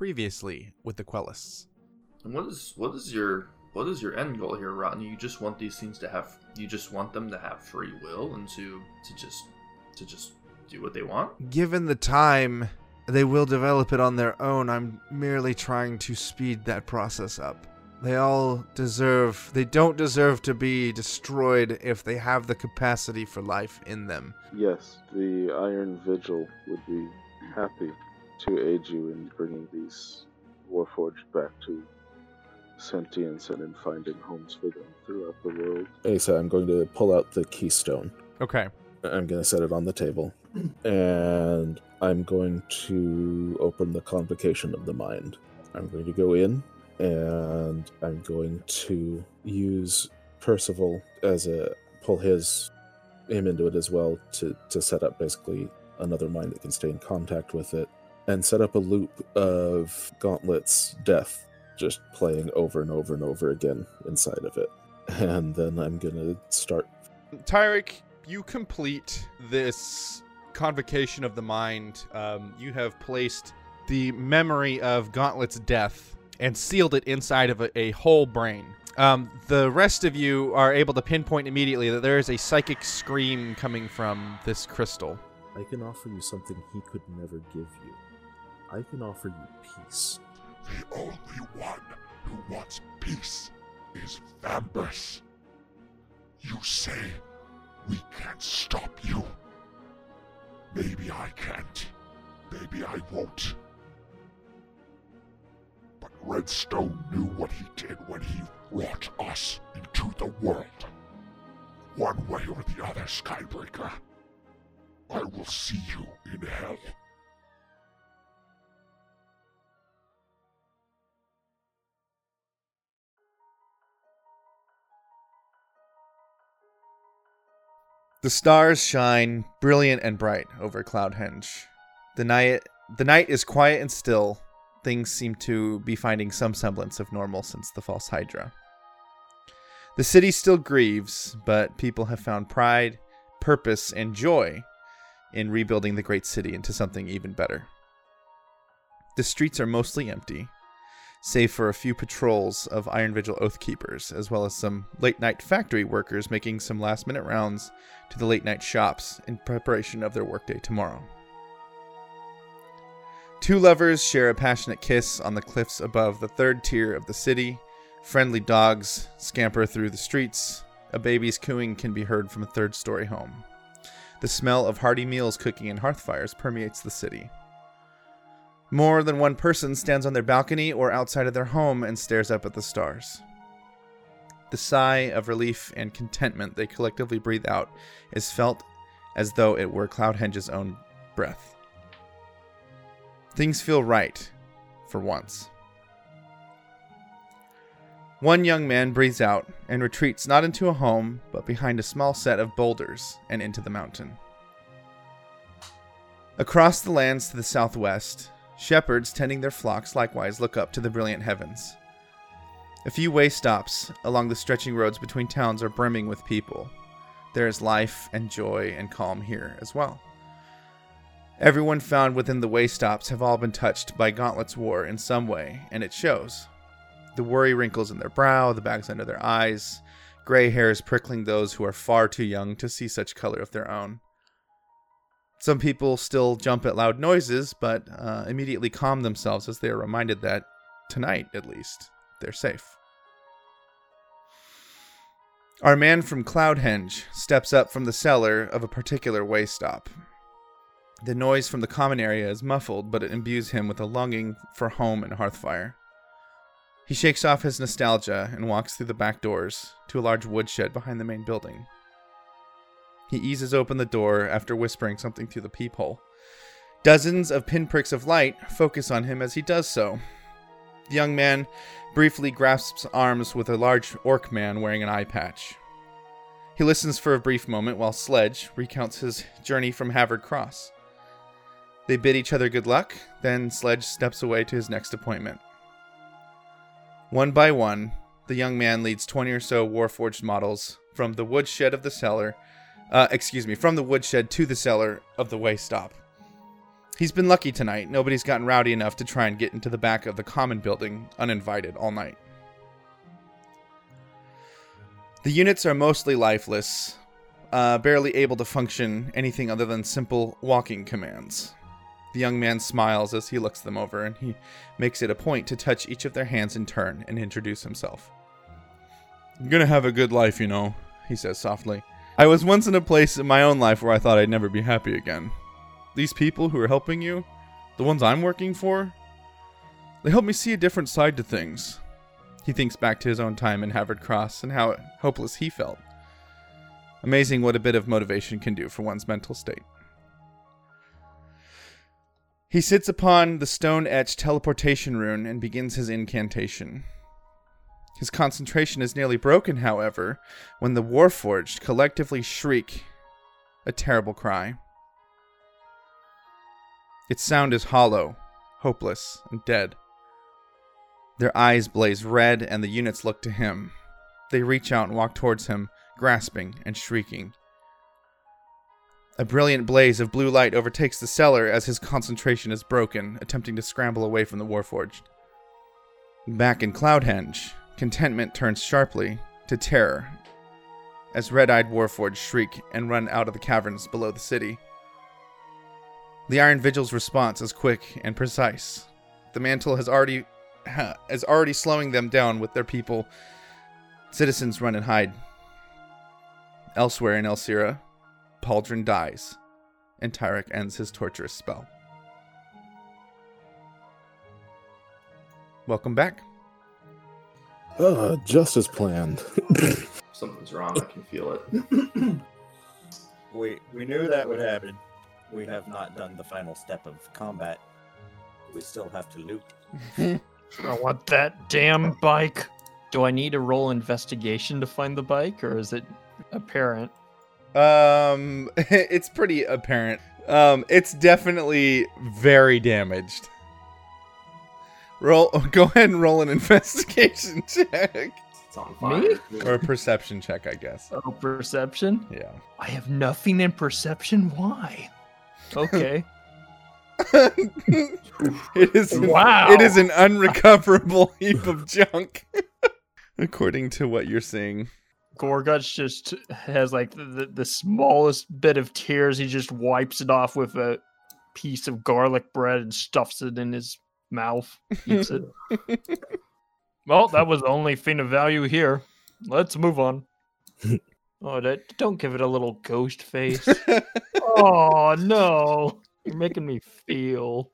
previously with the Quellists. And what is what is your what is your end goal here, Rodney? You just want these things to have you just want them to have free will and to to just to just do what they want? Given the time, they will develop it on their own. I'm merely trying to speed that process up. They all deserve, they don't deserve to be destroyed if they have the capacity for life in them. Yes, the Iron Vigil would be happy to aid you in bringing these Warforged back to sentience and in finding homes for them throughout the world. Asa, I'm going to pull out the keystone. Okay. I'm going to set it on the table. And I'm going to open the convocation of the mind. I'm going to go in and I'm going to use Percival as a pull his him into it as well to to set up basically another mind that can stay in contact with it and set up a loop of Gauntlet's death just playing over and over and over again inside of it. And then I'm gonna start. Tyrek, you complete this convocation of the mind. Um, you have placed the memory of Gauntlet's death and sealed it inside of a, a whole brain. Um, the rest of you are able to pinpoint immediately that there is a psychic scream coming from this crystal. I can offer you something he could never give you. I can offer you peace. The only one who wants peace is Vambrace. You say we can't stop you. Maybe I can't. Maybe I won't. But Redstone knew what he did when he brought us into the world. One way or the other, Skybreaker, I will see you in hell. The stars shine brilliant and bright over Cloudhenge. The night the night is quiet and still. Things seem to be finding some semblance of normal since the false Hydra. The city still grieves, but people have found pride, purpose, and joy in rebuilding the great city into something even better. The streets are mostly empty, save for a few patrols of Iron Vigil Oathkeepers, as well as some late night factory workers making some last minute rounds to the late night shops in preparation of their workday tomorrow. Two lovers share a passionate kiss on the cliffs above the third tier of the city. Friendly dogs scamper through the streets. A baby's cooing can be heard from a third story home. The smell of hearty meals cooking in hearth fires permeates the city. More than one person stands on their balcony or outside of their home and stares up at the stars. The sigh of relief and contentment they collectively breathe out is felt as though it were Cloudhenge's own breath. Things feel right, for once. One young man breathes out and retreats not into a home, but behind a small set of boulders and into the mountain. Across the lands to the southwest, shepherds tending their flocks likewise look up to the brilliant heavens. A few way stops along the stretching roads between towns are brimming with people. There is life and joy and calm here as well. Everyone found within the way stops have all been touched by Gauntlet's war in some way, and it shows. The worry wrinkles in their brow, the bags under their eyes, gray hairs prickling those who are far too young to see such color of their own. Some people still jump at loud noises, but uh, immediately calm themselves as they are reminded that, tonight at least, they're safe. Our man from Cloudhenge steps up from the cellar of a particular way stop. The noise from the common area is muffled, but it imbues him with a longing for home and hearthfire. He shakes off his nostalgia and walks through the back doors to a large woodshed behind the main building. He eases open the door after whispering something through the peephole. Dozens of pinpricks of light focus on him as he does so. The young man briefly grasps arms with a large orc man wearing an eye patch. He listens for a brief moment while Sledge recounts his journey from Havard Cross. They bid each other good luck, then Sledge steps away to his next appointment. One by one, the young man leads 20 or so Warforged models from the woodshed of the cellar, uh, excuse me, from the woodshed to the cellar of the way stop. He's been lucky tonight. Nobody's gotten rowdy enough to try and get into the back of the common building uninvited all night. The units are mostly lifeless, uh, barely able to function anything other than simple walking commands. The young man smiles as he looks them over, and he makes it a point to touch each of their hands in turn and introduce himself. I'm gonna have a good life, you know, he says softly. I was once in a place in my own life where I thought I'd never be happy again. These people who are helping you, the ones I'm working for, they help me see a different side to things. He thinks back to his own time in Havard Cross and how hopeless he felt. Amazing what a bit of motivation can do for one's mental state. He sits upon the stone etched teleportation rune and begins his incantation. His concentration is nearly broken, however, when the Warforged collectively shriek a terrible cry. Its sound is hollow, hopeless, and dead. Their eyes blaze red, and the units look to him. They reach out and walk towards him, grasping and shrieking. A brilliant blaze of blue light overtakes the cellar as his concentration is broken, attempting to scramble away from the Warforged. Back in Cloudhenge, contentment turns sharply to terror as red eyed Warforged shriek and run out of the caverns below the city. The Iron Vigil's response is quick and precise. The mantle has already is already slowing them down with their people. Citizens run and hide. Elsewhere in Elsira, Pauldron dies, and Tyrek ends his torturous spell. Welcome back. Uh, just as planned. Something's wrong. I can feel it. We we knew that would happen. We have not done the final step of combat. We still have to loot. I want that damn bike. Do I need to roll investigation to find the bike, or is it apparent? Um, it's pretty apparent. Um, it's definitely very damaged. Roll. Go ahead and roll an investigation check It's on fire. or a perception check, I guess. Oh, perception. Yeah. I have nothing in perception. Why? Okay. it is. an- Wow. It is an unrecoverable heap of junk, according to what you're seeing. Gorguts just has like the, the, the smallest bit of tears. He just wipes it off with a piece of garlic bread and stuffs it in his mouth. Eats it. well, that was the only thing of value here. Let's move on. oh, that, don't give it a little ghost face. oh no, you're making me feel.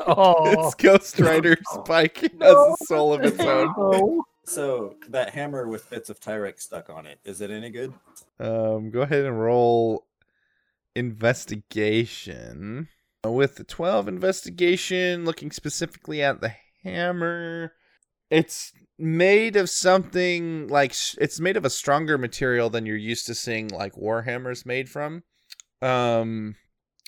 oh, It's Ghost Rider Spike has a soul of its own. no. So that hammer with bits of Tyrek stuck on it, is it any good? Um, go ahead and roll investigation. With the 12 investigation, looking specifically at the hammer, it's made of something like it's made of a stronger material than you're used to seeing like warhammers made from. Um,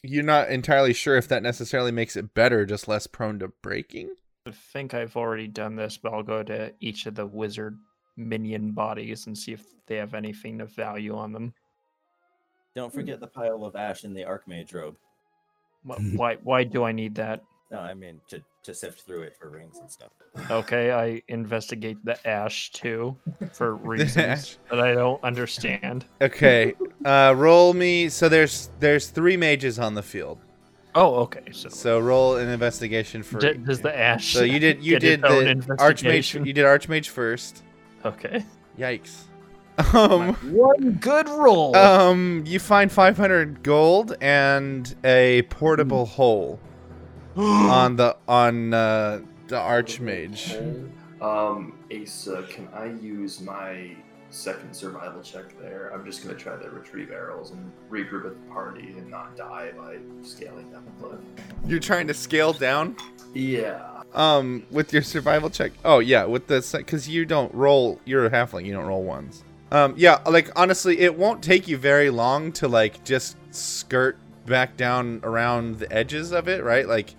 you're not entirely sure if that necessarily makes it better, just less prone to breaking. I think I've already done this, but I'll go to each of the wizard minion bodies and see if they have anything of value on them. Don't forget the pile of ash in the Archmage robe. Wh- Why? Why do I need that? No, I mean to, to sift through it for rings and stuff. Okay, I investigate the ash too for reasons that I don't understand. Okay, uh, roll me. So there's there's three mages on the field. Oh, okay. So, So roll an investigation for. d- does the ash? So you did you did the archmage. You did archmage first. Okay. Yikes. Um, One good roll. um, you find 500 gold and a portable hole on the on uh, the archmage. Um, Asa, can I use my second survival check there? I'm just gonna try to retrieve arrows and regroup at the party and not die by scaling down the cliff. You're trying to scale down. Yeah. Um, with your survival check. Oh yeah, with the because you don't roll. You're a halfling. You don't roll ones. Um, yeah, like honestly, it won't take you very long to like just skirt back down around the edges of it, right? Like,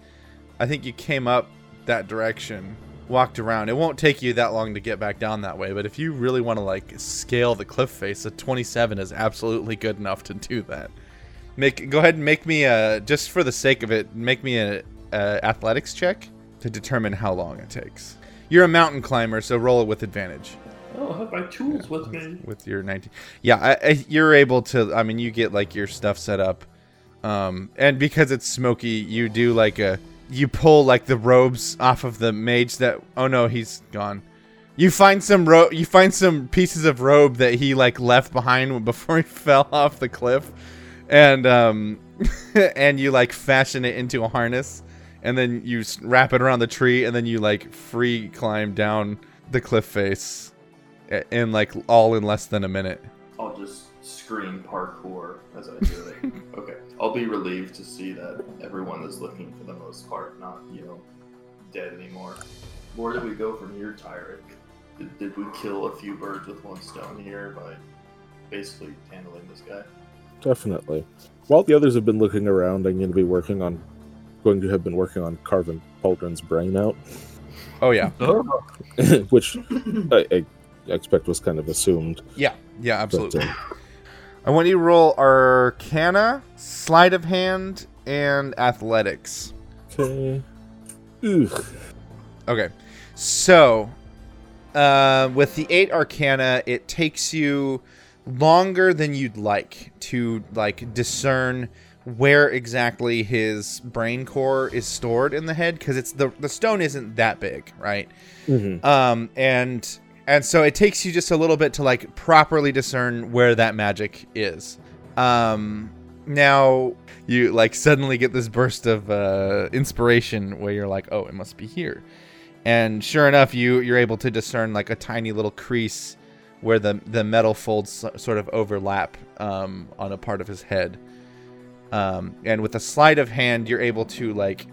I think you came up that direction, walked around. It won't take you that long to get back down that way. But if you really want to like scale the cliff face, a 27 is absolutely good enough to do that. Make go ahead and make me a just for the sake of it, make me a, a athletics check to determine how long it takes. You're a mountain climber, so roll it with advantage. Oh, I have my tools with me. with your 19 yeah I, I, you're able to i mean you get like your stuff set up um and because it's smoky you do like a you pull like the robes off of the mage that oh no he's gone you find some ro you find some pieces of robe that he like left behind before he fell off the cliff and um and you like fashion it into a harness and then you wrap it around the tree and then you like free climb down the cliff face in like all in less than a minute. I'll just scream parkour as I do it. okay. I'll be relieved to see that everyone is looking for the most part, not, you know, dead anymore. Where did we go from here, Tyrek? Did, did we kill a few birds with one stone here by basically handling this guy? Definitely. While the others have been looking around, I'm going to be working on, going to have been working on carving Pauldron's brain out, Oh yeah, which I, I expect was kind of assumed. yeah, yeah, But, absolutely. uh, I want you to roll Arcana, Sleight of Hand, and Athletics. okay. Ugh. Okay, so uh, with the eight Arcana, it takes you longer than you'd like to like discern where exactly his brain core is stored in the head because it's the the stone isn't that big, right? Mhm. um and and so it takes you just a little bit to like properly discern where that magic is um now you like suddenly get this burst of uh inspiration where you're like oh it must be here and sure enough you you're able to discern like a tiny little crease where the the metal folds sort of overlap um on a part of his head um and with a sleight of hand you're able to like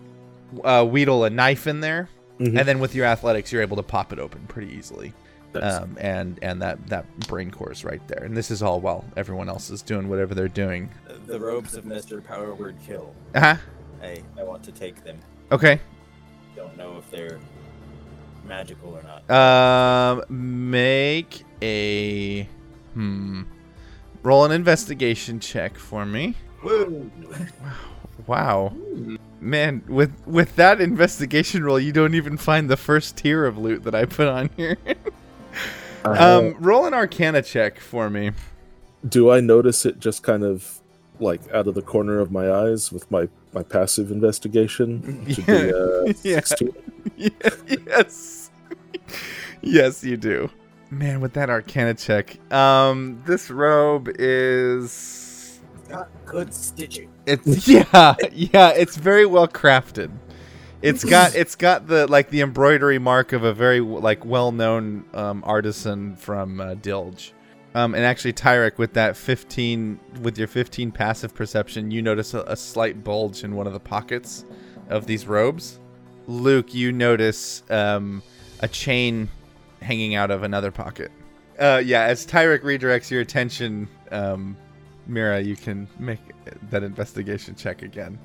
uh, wheedle a knife in there Mhm. and then with your athletics you're able to pop it open pretty easily. Um, and and that that brain core is right there and this is all while everyone else is doing whatever they're doing The robes of Mr. Power Word Kill. uh-huh I, I want to take them. okay Don't know if they're magical or not. um make a hmm roll an investigation check for me Woo! wow man with with that investigation roll you don't even find the first tier of loot that i put on here Uh, um roll an arcana check for me do I notice it just kind of like out of the corner of my eyes with my my passive investigation? To be, uh, Yeah. 16? yes. yes, you do. Man, with that arcana check. Um this robe is Got good stitching. it's yeah, yeah, it's very well crafted. It's got it's got the like the embroidery mark of a very like well-known um, artisan from uh, Dilge. Um, and actually, Tyrek, with that 15, with your 15 passive perception, you notice a, a slight bulge in one of the pockets of these robes. Luke, you notice um, a chain hanging out of another pocket. Uh, yeah, as Tyrek redirects your attention, um, Mira, you can make that investigation check again.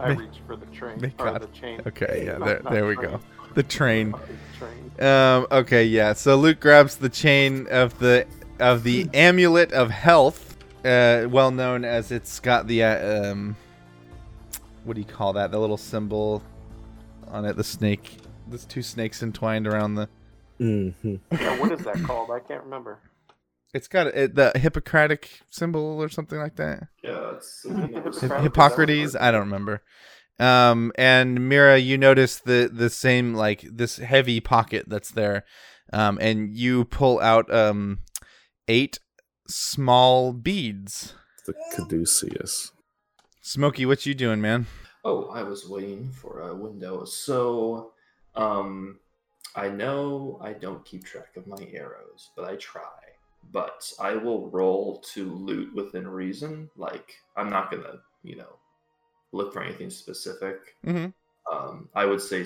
I May- reach for the train may or the chain. Okay, yeah, there, not there we train. go. The train. Train. Um, okay, yeah. So Luke grabs the chain of the of the amulet of health, uh, well known as it's got the uh, um, what do you call that? The little symbol on it, the snake. There's two snakes entwined around the. Mm-hmm. Yeah, what is that called? I can't remember. It's got it, the Hippocratic symbol or something like that. Yeah, it's Hippocrates. Hi- Hippocrates. I don't remember. Um, and Mira, you notice the the same like this heavy pocket that's there, um, and you pull out um eight small beads. The caduceus. Smokey, what you doing, man? Oh, I was waiting for a window. So, um, I know I don't keep track of my arrows, but I try. But I will roll to loot within reason. Like, I'm not gonna, you know, look for anything specific. Mhm. Um, I would say,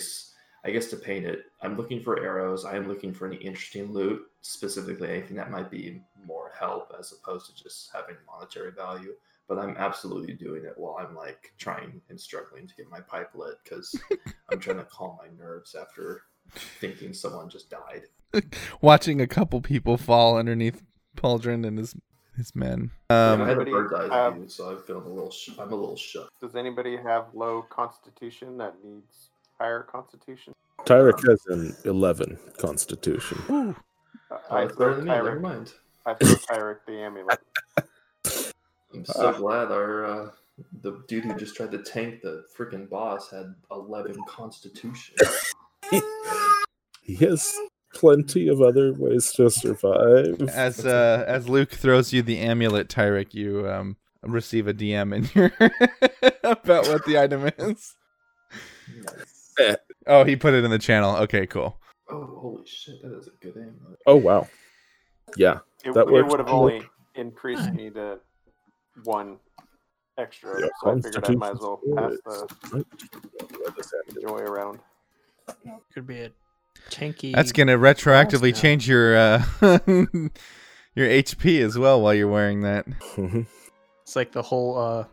I guess to paint it, I'm looking for arrows. I am looking for any interesting loot, specifically anything that might be more help as opposed to just having monetary value but I'm absolutely doing it while I'm like trying and struggling to get my pipe lit because I'm trying to calm my nerves after thinking someone just died. Watching a couple people fall underneath Pauldron and his his men. Yeah, Um, I had a Anybody bird's eye have- view, so I'm feeling a little. Sh- I'm a little shook. Does anybody have low constitution that needs higher constitution? Tyrek has an 11 constitution. Uh, Oh, I it's better throw than me. Never Tyrek. mind. I throw Tyrek the amulet. I'm so glad our uh, the dude who just tried to tank the freaking boss had 11 constitution. He has plenty of other ways to survive. as uh, as Luke throws you the amulet, Tyrek, you um, receive a DM in your about what the item is. Nice. Oh, he put it in the channel. Okay, cool. Oh, holy shit! That is a good amulet. Oh wow. Yeah. It, That it would have only increased me to one extra, Yeah, so I figured I might as well pass the joy around. Could be a tanky. That's gonna retroactively change your uh, your HP as well while you're wearing that. It's like the whole uh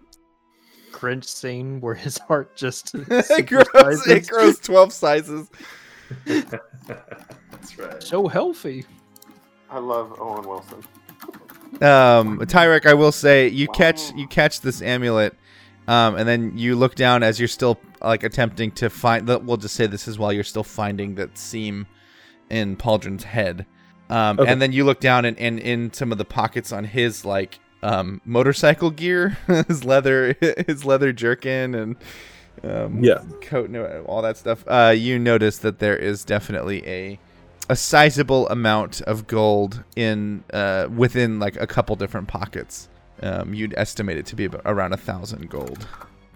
Grinch scene where his heart just it grows. It grows twelve sizes. That's right. so healthy. I love Owen Wilson. Um, Tyrek, I will say you catch you catch this amulet, um, and then you look down as you're still like attempting to find. We'll just say this is while you're still finding that seam in Pauldron's head, um, Okay. and then you look down and, and in some of the pockets on his like um, motorcycle gear, his leather his leather jerkin and um, Yeah. coat and all that stuff. Uh, you notice that there is definitely a a sizable amount of gold in uh, within like a couple different pockets. Um, you'd estimate it to be about around a thousand gold.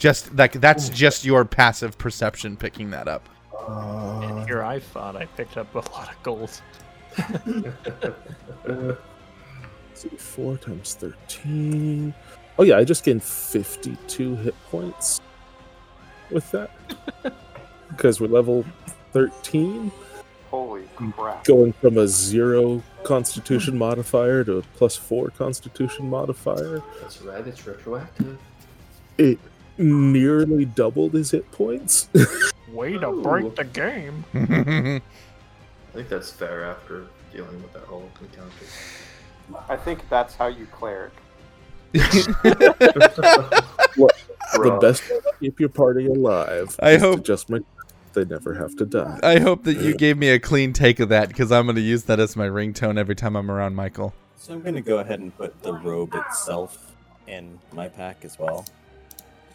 Just like that's just your passive perception picking that up. And here I thought I picked up a lot of gold. Uh, see, four times thirteen. Oh yeah, I just gained fifty-two hit points with that because we're level thirteen, Holy crap. going from a zero Constitution modifier to a plus four Constitution modifier. That's right. It's retroactive. It nearly doubled his hit points. Way to Ooh. break the game. I think that's fair after dealing with that whole encounter. I think that's how you cleric. the best way to keep your party alive. I is to hope- just make they never have to die. I hope that you gave me a clean take of that because I'm going to use that as my ringtone every time I'm around Michael. So I'm gonna go ahead and put the robe itself in my pack as well,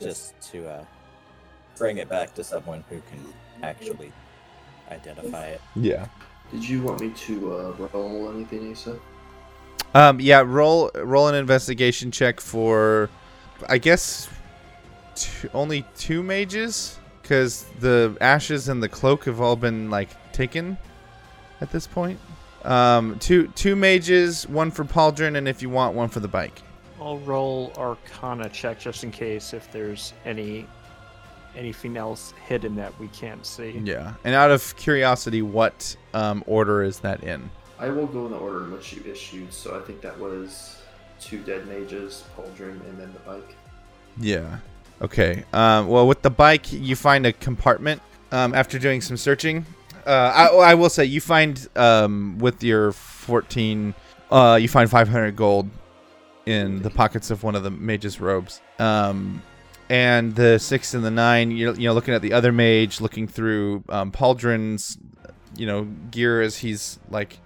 just to uh, bring it back to someone who can actually identify it. Yeah. Did you want me to uh, roll anything, Asa? Um. Yeah. Roll roll an investigation check for, I guess, two, only two mages because the ashes and the cloak have all been like taken at this point. Um. Two two mages, one for Pauldron, and if you want, one for the bike. I'll roll Arcana check just in case if there's any anything else hidden that we can't see. Yeah. And out of curiosity, what um order is that in? I will go in the order in which you issued. So I think that was two dead mages, Pauldron, and then the bike. Yeah. Okay. Um, well, with the bike, you find a compartment. Um, after doing some searching, uh, I, I will say you find um, with your 14, uh, you find 500 gold in the pockets of one of the mage's robes. Um, and the six and the nine, you're you know looking at the other mage, looking through um, Pauldron's, you know, gear as he's like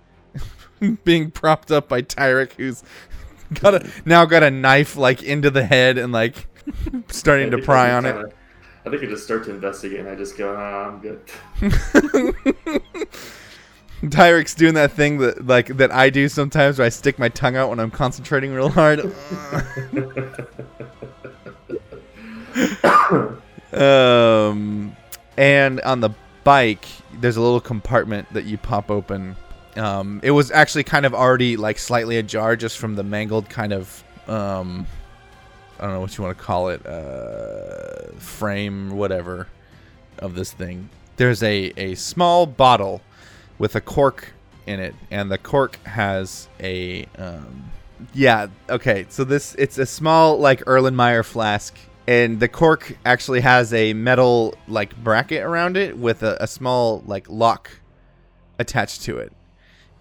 being propped up by Tyrek, who's got a now got a knife like into the head and like starting to pry on it. I think I just start to investigate, and I just go, ah, I'm good. Tyrek's doing that thing that like that I do sometimes where I stick my tongue out when I'm concentrating real hard. um and on the bike there's a little compartment that you pop open. Um it was actually kind of already like slightly ajar just from the mangled kind of um I don't know what you want to call it, uh frame whatever of this thing. There's a a small bottle with a cork in it, and the cork has a um, yeah. Okay, so this it's a small like Erlenmeyer flask, and the cork actually has a metal like bracket around it with a, a small like lock attached to it,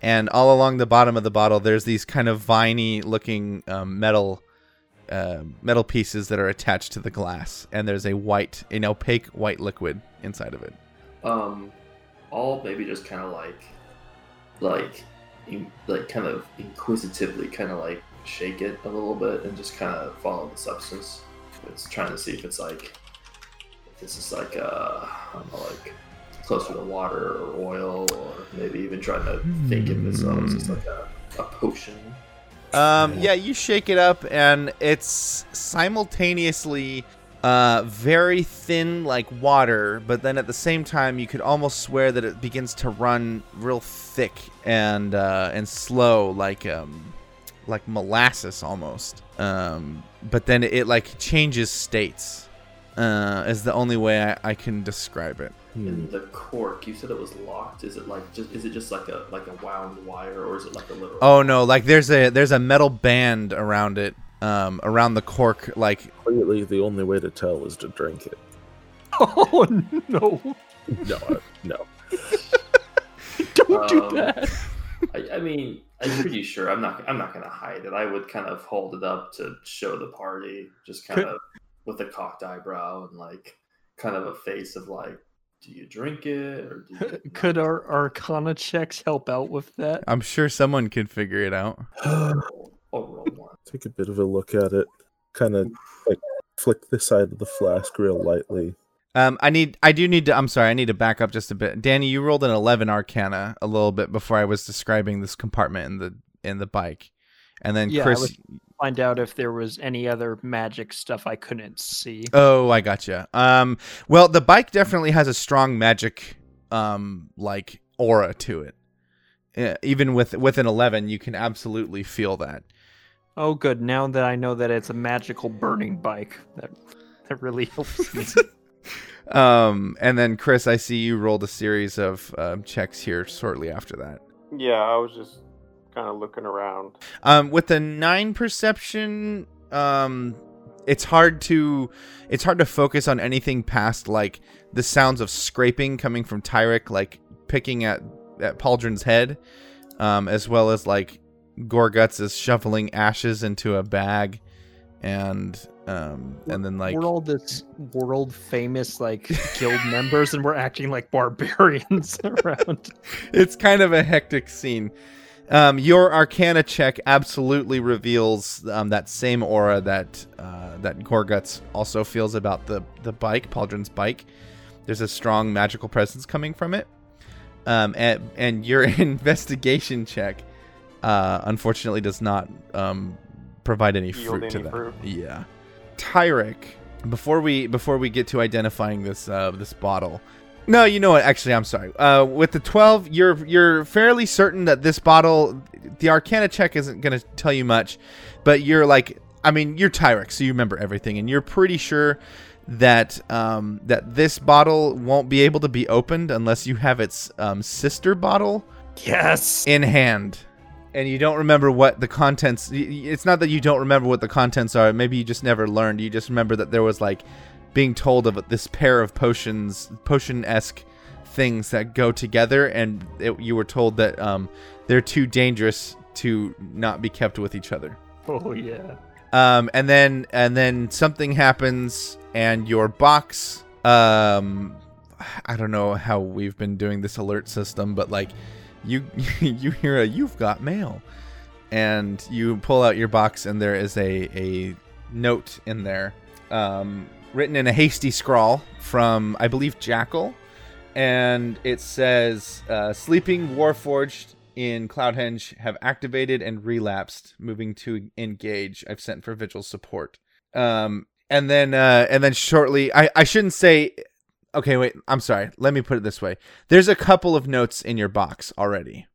and all along the bottom of the bottle, there's these kind of viney looking um, metal. Uh, metal pieces that are attached to the glass, and there's a white, an opaque white liquid inside of it. Um, I'll maybe just kind of like, like, in, like kind of inquisitively, kind of like shake it a little bit and just kind of follow the substance. It's trying to see if it's like, if this is like, uh, I don't know, like closer to water or oil, or maybe even trying to think if it's just like a, a potion. Um, yeah, you shake it up, and it's simultaneously uh, very thin like water, but then at the same time, you could almost swear that it begins to run real thick and uh, and slow, like um, like molasses almost. Um, but then it like changes states. Uh, is the only way I, I can describe it. And the cork, you said it was locked. Is it like just is it just like a like a wound wire, or is it like a little? Oh no, like there's a there's a metal band around it, um, around the cork, like Clearly, the only way to tell is to drink it. Oh no! No, I- no. Don't do Um, that. I, I mean, I'm pretty sure. I'm not. I'm not gonna hide it. I would kind of hold it up to show the party, just kind of with a cocked eyebrow and like kind of a face of like, do you drink it or do you Could not?" our Arcana checks help out with that? I'm sure someone could figure it out. I'll roll one. Take a bit of a look at it. Kind of like flick the side of the flask real lightly. Um, I need, I do need to. I'm sorry, I need to back up just a bit. Danny, you rolled an 11 Arcana a little bit before I was describing this compartment in the in the bike, and then Yeah, I Chris. Find out if there was any other magic stuff I couldn't see. Oh, I gotcha. Um, well, the bike definitely has a strong magic, um, like aura to it. Even with with an 11, you can absolutely feel that. Oh, good. Now that I know that it's a magical burning bike, that that really helps me. Um, and then Chris, I see you rolled a series of um, checks here shortly after that. Yeah, I was just kind of looking around. Um, with the nine perception, um, it's hard to it's hard to focus on anything past like the sounds of scraping coming from Tyrek, like picking at at Pauldron's head, um, as well as like Gorguts is shoveling ashes into a bag, and um, and then like we're all this world famous like guild members, and we're acting like barbarians around. it's kind of a hectic scene. Um, your Arcana check absolutely reveals um, that same aura that uh, that Gorguts also feels about the the bike, Pauldron's bike. There's a strong magical presence coming from it. Um, and and your investigation check, uh, unfortunately, does not um, provide any Yield fruit to them. fruit. Yeah, Tyrek. Before we before we get to identifying this uh, this bottle, no, you know what? Actually, I'm sorry. Uh, with the 12, you're you're fairly certain that this bottle, the Arcana check isn't going to tell you much, but you're like, I mean, you're Tyrek, so you remember everything, and you're pretty sure that um, that this bottle won't be able to be opened unless you have its um, sister bottle yes. in hand. And you don't remember what the contents. It's not that you don't remember what the contents are. Maybe you just never learned. You just remember that there was like being told of this pair of potions, potion esque things that go together, and it, you were told that um, they're too dangerous to not be kept with each other. Oh yeah. Um, and then and then something happens, and your box. Um, I don't know how we've been doing this alert system, but like, you you hear a "You've got mail," and you pull out your box, and there is a a note in there, um, written in a hasty scrawl from I believe Jackal, and it says, uh, "Sleeping Warforged." In Cloudhenge have activated and relapsed, moving to engage. I've sent for vigil support. Um, and then uh, and then shortly, I I shouldn't say. Okay, wait. I'm sorry. Let me put it this way. There's a couple of notes in your box already.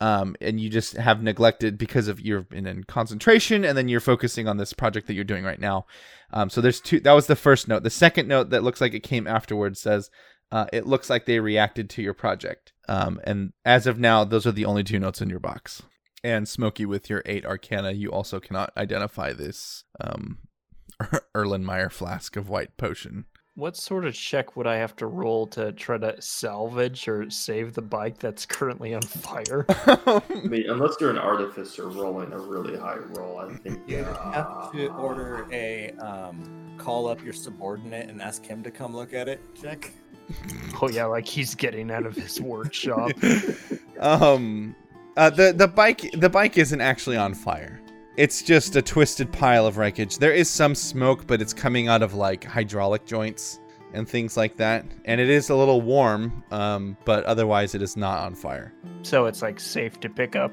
Um, and you just have neglected because of you're in, in concentration, and then you're focusing on this project that you're doing right now. Um, so there's two. That was the first note. The second note that looks like it came afterwards says, uh, "It looks like they reacted to your project." Um, and as of now, those are the only two notes in your box. And Smokey, with your eight Arcana, you also cannot identify this um, Erlenmeyer flask of white potion. What sort of check would I have to roll to try to salvage or save the bike that's currently on fire? I mean, unless you're an artificer rolling a really high roll, I think You uh, have to order a um, call up your subordinate and ask him to come look at it. Check. oh yeah, like he's getting out of his workshop. um, uh, the the bike the bike isn't actually on fire. It's just a twisted pile of wreckage. There is some smoke, but it's coming out of like hydraulic joints and things like that. And it is a little warm, um, but otherwise it is not on fire. so it's like safe to pick up.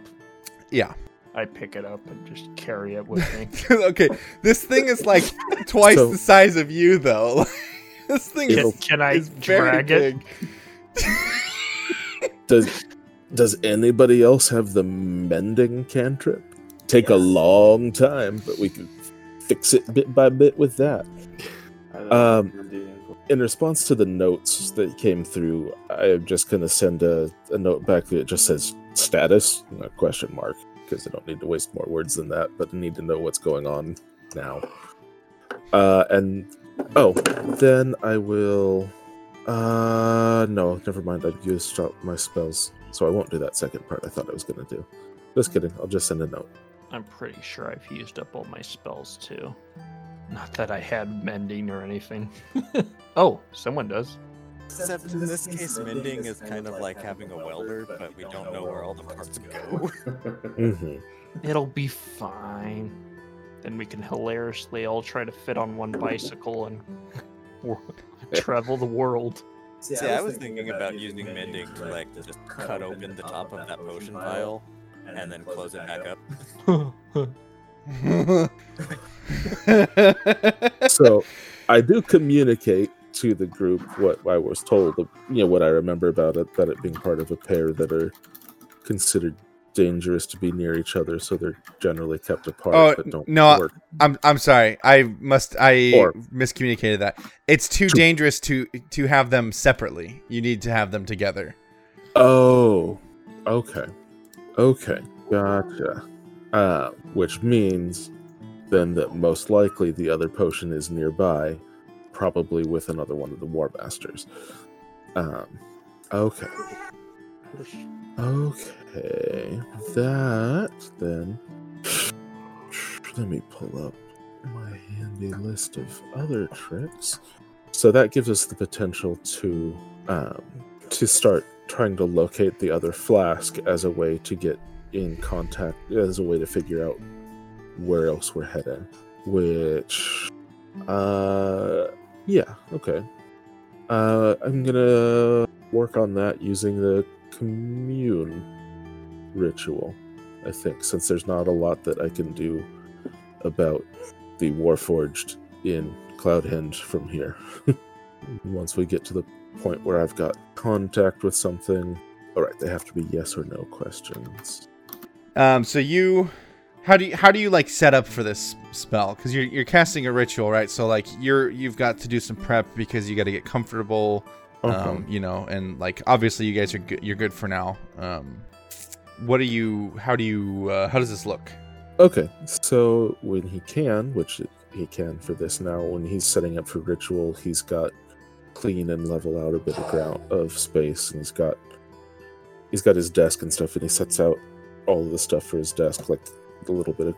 Yeah. I pick it up and just carry it with me. okay, this thing is like twice So- the size of you, though. this thing Can, is, can I is very drag it? big. Does does anybody else have the mending cantrip? Take a long time, but we could fix it bit by bit with that. I don't know Um, what you're doing. In response to the notes that came through, I'm just gonna send a, a note back that just says status, question mark, because I don't need to waste more words than that, but I need to know what's going on now. Uh, and oh, then I will. Uh, no, never mind. I've used up my spells, so I won't do that second part. I thought I was gonna do. Just kidding. I'll just send a note. I'm pretty sure I've used up all my spells too. Not that I had mending or anything. oh, someone does. Except in this case, mending is kind of like having a welder, but we don't know where all the parts go. Mm-hmm. It'll be fine. Then we can hilariously all try to fit on one bicycle and travel the world. See, I was thinking about using mending to like just cut open the top of that potion vial and then close it back up. So I do communicate to the group what I was told, you know, what I remember about it, that it being part of a pair that are considered dangerous to be near each other, so they're generally kept apart Oh, but don't no, work. I'm I'm sorry. I must I Or- miscommunicated that. It's too True. dangerous to to have them separately. You need to have them together. Oh, okay, okay, gotcha. Uh, which means then that most likely the other potion is nearby, probably with another one of the War Masters. Um, okay. Okay, that then. Let me pull up my handy list of other tricks. So that gives us the potential to um, to start trying to locate the other flask as a way to get in contact, as a way to figure out where else we're heading. Which, uh, yeah, okay. Uh, I'm gonna work on that using the commune ritual. I think since there's not a lot that I can do about the Warforged in Cloudhenge from here. Once we get to the point where I've got contact with something, all right, they have to be yes or no questions. Um, so you, how do you how do you like set up for this spell? Because you're you're casting a ritual, right? So like you're you've got to do some prep because you got to get comfortable. Uh-huh. Um, you know, and like obviously you guys are good. You're good for now. Um, what do you? How do you? Uh, how does this look? Okay, so when he can, which he can for this now, when he's setting up for ritual, he's got clean and level out a bit of ground of space, and he's got he's got his desk and stuff, and he sets out all of the stuff for his desk, like a little bit of,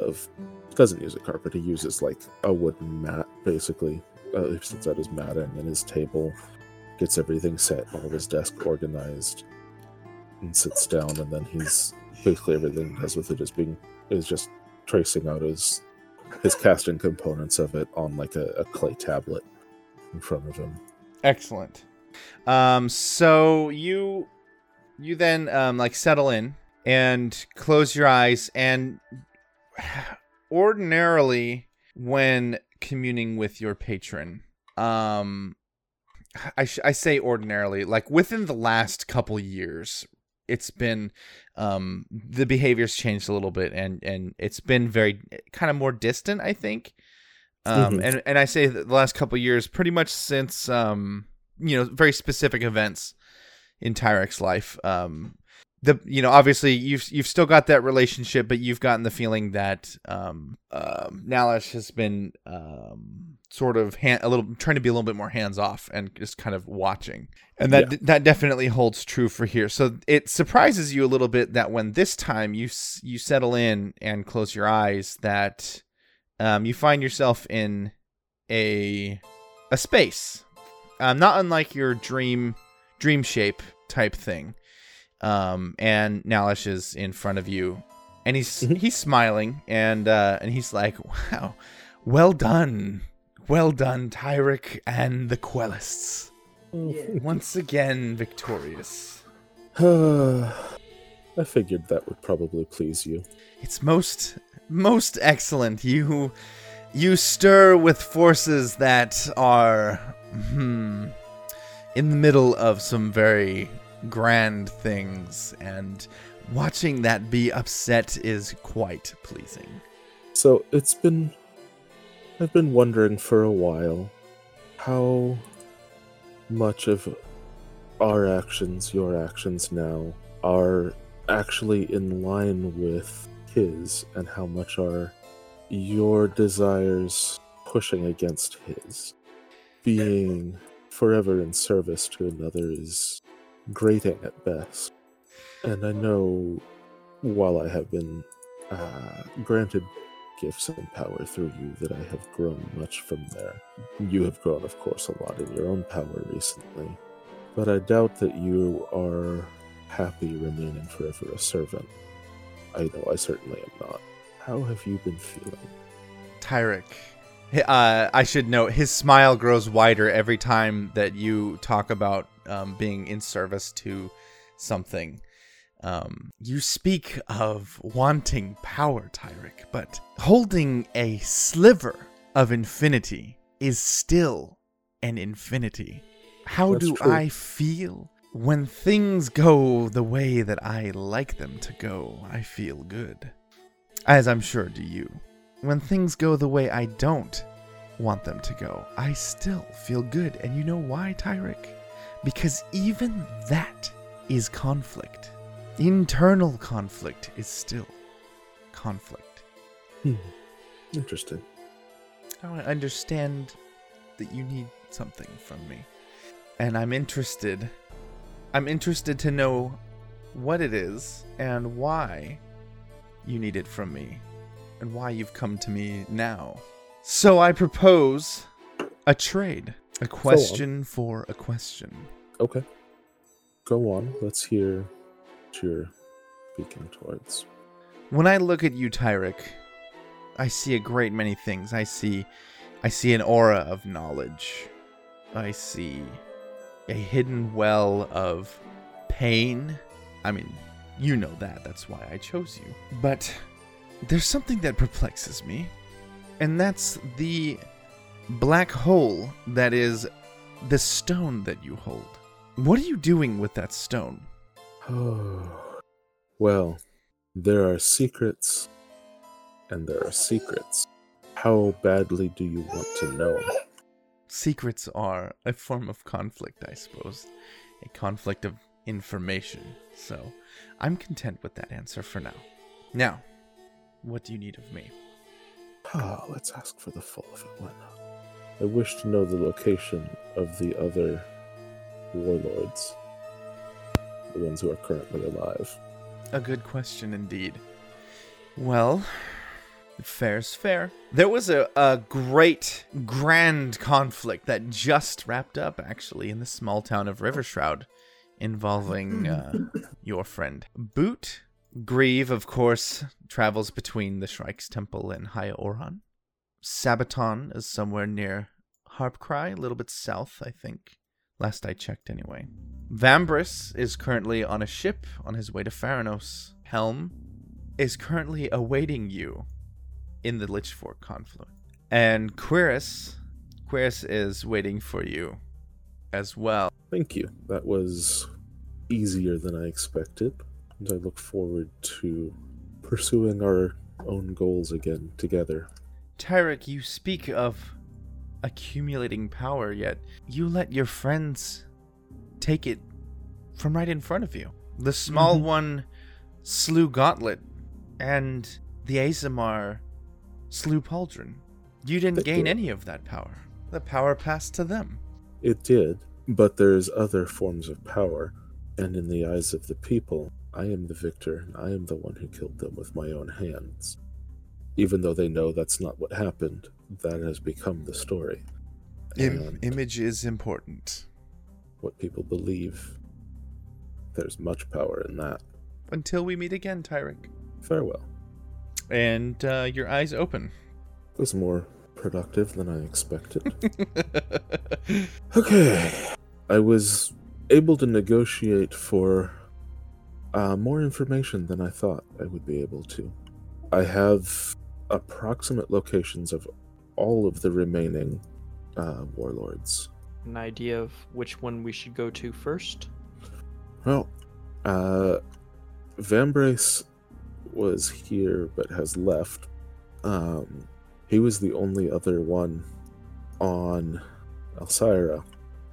of doesn't use a carpet, he uses like a wooden mat, basically. Uh, he sits at his mat and then his table, gets everything set, all of his desk organized, and sits down, and then he's basically everything he does with it is being is just tracing out his his casting components of it on like a, a clay tablet in front of him. Excellent. Um, so you you then um, like settle in and close your eyes and ordinarily when communing with your patron um I, sh- I say ordinarily like within the last couple years it's been um the behavior's changed a little bit and and it's been very kind of more distant i think um Mhm. and and i say the last couple years pretty much since um you know very specific events in Tyrek's life um the you know obviously you've you've still got that relationship, but you've gotten the feeling that um, um Nalash has been um, sort of hand, a little trying to be a little bit more hands off and just kind of watching, and that Yeah. that definitely holds true for here. So it surprises you a little bit that when this time you s- you settle in and close your eyes, that um, you find yourself in a a space, um, not unlike your dream dream shape type thing. Um, and Nalish is in front of you, and he's Mhm. he's smiling, and uh, and he's like, "Wow, well done, well done, Tyrek and the Quellists, once again victorious. I figured that would probably please you. It's most most excellent. You you stir with forces that are hmm, in the middle of some very grand things, and watching that be upset is quite pleasing. So it's been. I've been wondering for a while how much of our actions, your actions now, are actually in line with his, and how much are your desires pushing against his. Being forever in service to another is grating at best. And I know while I have been uh, granted gifts and power through you that I have grown much from there. You have grown, of course, a lot in your own power recently, but I doubt that you are happy remaining forever a servant. I know I certainly am not. How have you been feeling? Tyrek. Uh, I should note his smile grows wider every time that you talk about um, being in service to something. Um, you speak of wanting power, Tyrek, but holding a sliver of infinity is still an infinity. How That's do true. I feel when things go the way that I like them to go? I feel good. As I'm sure do you. When things go the way I don't want them to go, I still feel good. And you know why, Tyrek? Because even that is conflict. Internal conflict is still conflict. Hmm. Interesting. Now I understand that you need something from me. And I'm interested. I'm interested to know what it is and why you need it from me and why you've come to me now. So I propose a trade. A question for a question. Okay. Go on. Let's hear what you're speaking towards. When I look at you, Tyrek, I see a great many things. I see I see an aura of knowledge. I see a hidden well of pain. I mean, you know that. That's why I chose you. But there's something that perplexes me, and that's the black hole that is the stone that you hold. What are you doing with that stone? well, there are secrets, and there are secrets. How badly do you want to know? Secrets are a form of conflict, I suppose. A conflict of information. So, I'm content with that answer for now. Now, what do you need of me? Ah, let's ask for the full of it. Why not? I wish to know the location of the other warlords, the ones who are currently alive. A good question indeed. Well, fair's fair. There was a, a great, grand conflict that just wrapped up, actually, in the small town of Rivershroud, involving uh, your friend Boot. Grieve, of course, travels between the Shrike's Temple and High Oron. Sabaton is somewhere near Harpcry, a little bit south, I think. Last I checked, anyway. Vambrace is currently on a ship on his way to Pharanos. Helm is currently awaiting you in the Lichfork confluence. And Quiris, Quiris is waiting for you as well. Thank you. That was easier than I expected, and I look forward to pursuing our own goals again together. Tyrek, you speak of accumulating power, yet you let your friends take it from right in front of you. The small Mhm. one slew Gauntlet, and the Azamar slew Pauldron. You didn't gain did. any of that power. The power passed to them. It did, but there's other forms of power, and in the eyes of the people, I am the victor, and I am the one who killed them with my own hands. Even though they know that's not what happened, that has become the story. Im- image is important. what people believe, there's much power in that. Until we meet again, Tyrek. Farewell. And uh, your eyes open. It was more productive than I expected. Okay. I was able to negotiate for uh, more information than I thought I would be able to. I have approximate locations of all of the remaining uh, warlords. An idea of which one we should go to first? Well, uh, Vambrace was here but has left. Um, he was the only other one on Alcyra,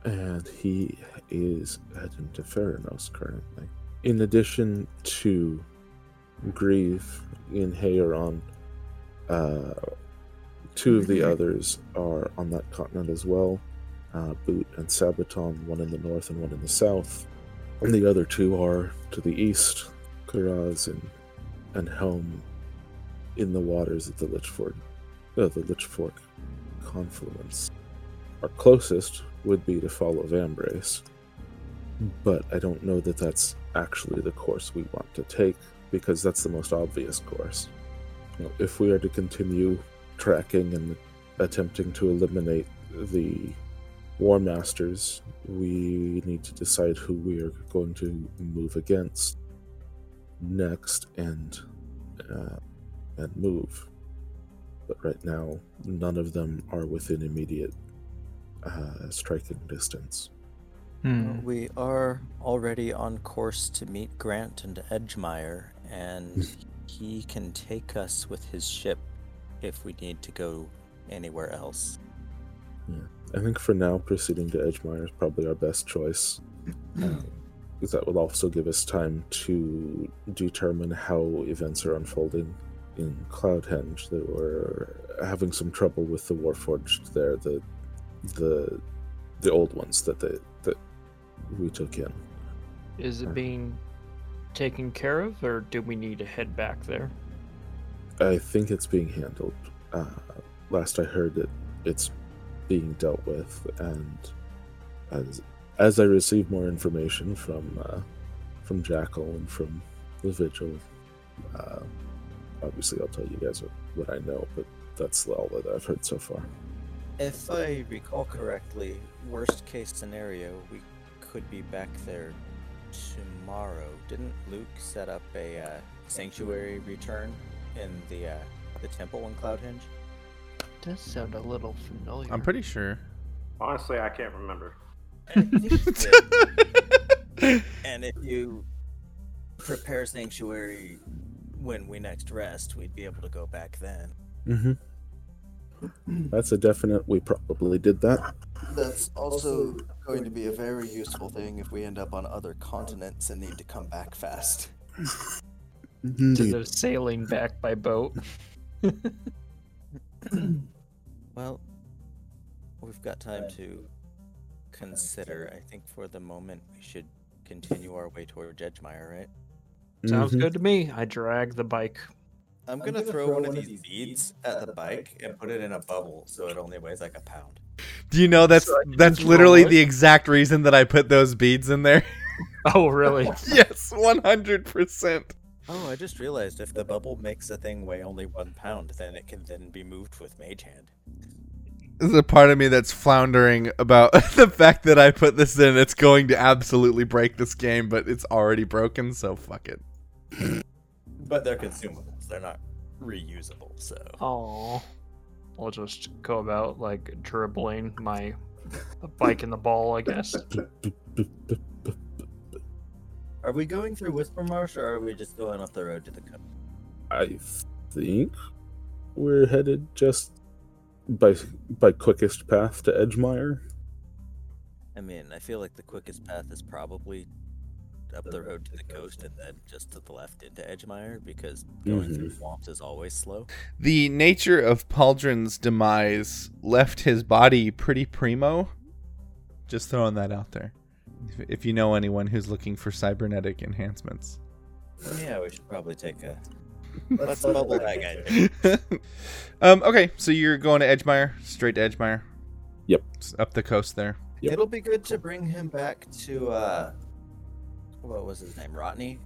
and he is heading to Theranos currently. In addition to Grieve in Haeron, uh, two of the others are on that continent as well. Uh, Boot and Sabaton, one in the north and one in the south. And the other two are to the east, Kuraz and, and Helm in the waters of the Lichfork, uh, the Lichfork confluence. Our closest would be to follow Vambrace, but I don't know that that's actually the course we want to take because that's the most obvious course. You know, if we are to continue tracking and attempting to eliminate the War Masters, we need to decide who we are going to move against next and uh, and move. But right now, none of them are within immediate uh, striking distance. Hmm. We are already on course to meet Grant and Edgemire, and he can take us with his ship if we need to go anywhere else. Yeah. I think for now, proceeding to Edgemire is probably our best choice. Um, because that will also give us time to determine how events are unfolding in Cloudhenge. That we're having some trouble with the Warforged there, the the the old ones that they that we took in. Is it being taken care of, or do we need to head back there? I think it's being handled. Uh, last I heard, it it's being dealt with, and as as I receive more information from uh, from Jackal and from the Vigil, uh, obviously I'll tell you guys what, what I know. But that's all that I've heard so far. If I recall correctly, worst case scenario, we could be back there tomorrow. Didn't Luke set up a uh, sanctuary return in the uh, the temple in Cloudhenge? Does sound a little familiar. I'm pretty sure. Honestly, I can't remember. I think it did. and if you prepare sanctuary when we next rest, we'd be able to go back then. Mm-hmm. That's a definite. We probably did that. That's also going to be a very useful thing if we end up on other continents and need to come back fast. Instead of sailing back by boat. Well, we've got time to consider. I think for the moment we should continue our way toward Edgemire, right? Sounds Mhm. good to me. I drag the bike. I'm gonna, throw, one of these beads at the bike and put it in a bubble so it only weighs like a pound. Do you know that's So that's literally the exact reason that I put those beads in there? Oh, really? yes, 100%. Oh, I just realized if the bubble makes a thing weigh only one pound, then it can then be moved with Mage Hand. There's a part of me that's floundering about the fact that I put this in. It's going to absolutely break this game, but it's already broken, so fuck it. But they're consumables; they're not reusable. So Oh, I'll just go about like dribbling my bike in the ball, I guess. Are we going through Whisper Marsh or are we just going up the road to the coast? I think we're headed just by by quickest path to Edgemire. I mean, I feel like the quickest path is probably up the road to the coast and then just to the left into Edgemire because going through Mhm. swamps is always slow. The nature of Pauldron's demise left his body pretty primo. Just throwing that out there. If, if you know anyone who's looking for cybernetic enhancements. Yeah, we should probably take a. Let's bubble that guy. um, okay, so you're going to Edgemire, straight to Edgemire. Yep. It's up the coast there. Yep. It'll be good to bring him back to uh, what was his name, Rotney,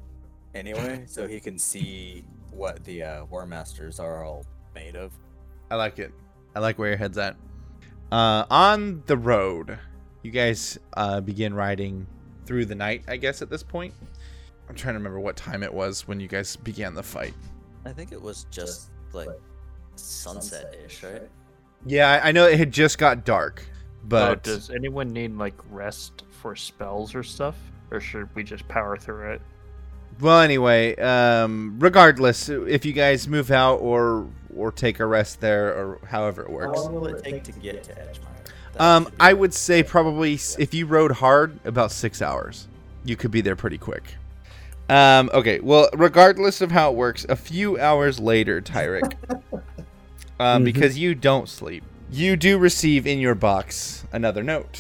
anyway, so he can see what the uh, War Masters are all made of. I like it. I like where your head's at. Uh, on the road, you guys uh, begin riding through the night, I guess, at this point. I'm trying to remember what time it was when you guys began the fight. I think it was just like sunset-ish, right? Yeah, I I know it had just got dark, oh, but does anyone need like rest for spells or stuff, or should we just power through it? well, anyway, um, regardless, if you guys move out or or take a rest there or however it How works, long will it take to get to Edgemire? Um, I would say probably s- if you rode hard, about six hours. You could be there pretty quick. Um, okay, well, regardless of how it works, a few hours later, Tyrek, um, Mhm. because you don't sleep, you do receive in your box another note.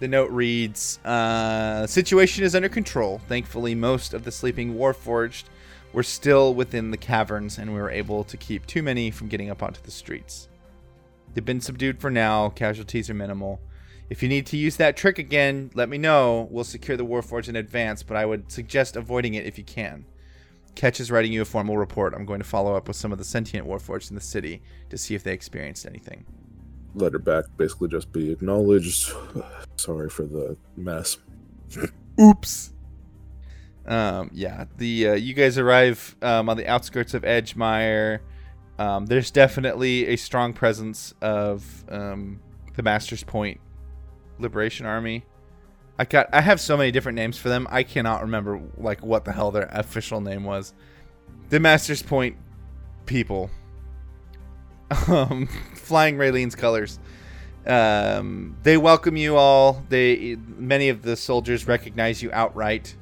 The note reads, uh, "Situation is under control. Thankfully, most of the sleeping Warforged were still within the caverns, and we were able to keep too many from getting up onto the streets. They've been subdued for now. Casualties are minimal. If you need to use that trick again, let me know. We'll secure the Warforged in advance, but I would suggest avoiding it if you can. Ketch is writing you a formal report. I'm going to follow up with some of the sentient Warforged in the city to see if they experienced anything." Letter back basically just be acknowledged. Sorry for the mess. Oops. Um, yeah, the uh, you guys arrive um, on the outskirts of Edgemire. Um, there's definitely a strong presence of um, the Master's Point Liberation Army. I got I have so many different names for them. I cannot remember like what the hell their official name was. The Master's Point people. Um, flying Raylene's colors. Um, they welcome you all. They many of the soldiers recognize you outright.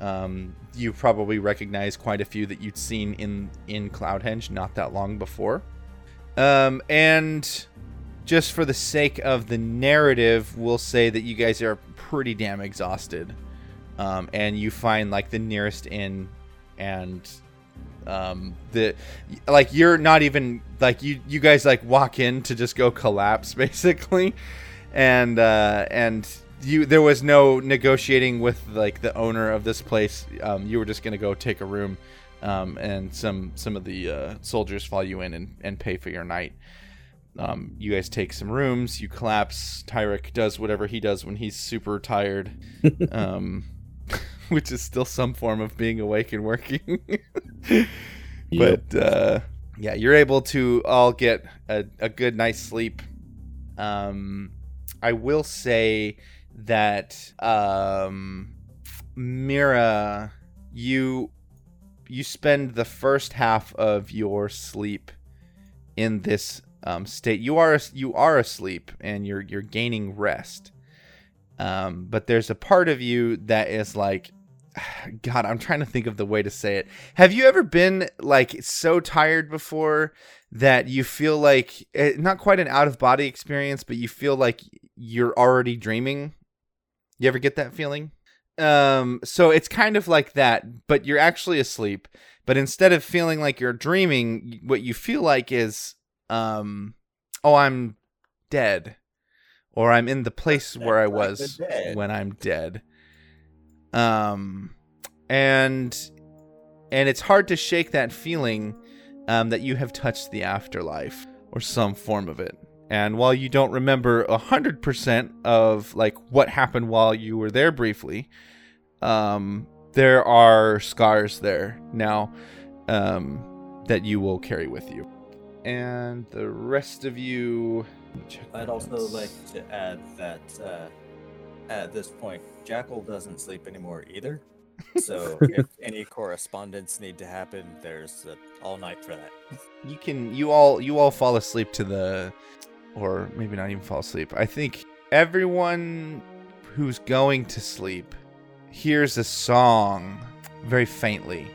Um, you probably recognize quite a few that you'd seen in in Cloudhenge not that long before. Um, and just for the sake of the narrative, we'll say that you guys are pretty damn exhausted. Um, and you find like the nearest inn, and um, the like you're not even like you you guys like walk in to just go collapse basically, and uh, and you there was no negotiating with like the owner of this place. Um, you were just gonna go take a room, um, and some some of the uh, soldiers follow you in and, and pay for your night. Um, you guys take some rooms. You collapse. Tyrek does whatever he does when he's super tired, um, which is still some form of being awake and working. but uh, yeah, you're able to all get a, a good night's sleep. Um, I will say that um, Mira, you you spend the first half of your sleep in this um, state. You are you are asleep and you're you're gaining rest. Um, but there's a part of you that is like, God, I'm trying to think of the way to say it. Have you ever been like so tired before that you feel like eh, not quite an out of body experience, but you feel like you're already dreaming? You ever get that feeling? Um, so it's kind of like that, but you're actually asleep. But instead of feeling like you're dreaming, what you feel like is, um, oh, I'm dead, or I'm in the place where I was when I'm dead. Um, and and it's hard to shake that feeling um, that you have touched the afterlife or some form of it. And while you don't remember a hundred percent of like what happened while you were there briefly, um, there are scars there now um, that you will carry with you. And the rest of you, let me check my I'd also like to add that uh, at this point, Jackal doesn't sleep anymore either. So if any correspondence need to happen, there's uh, all night for that. you can you all you all fall asleep to the or maybe not even fall asleep i think everyone who's going to sleep hears a song very faintly,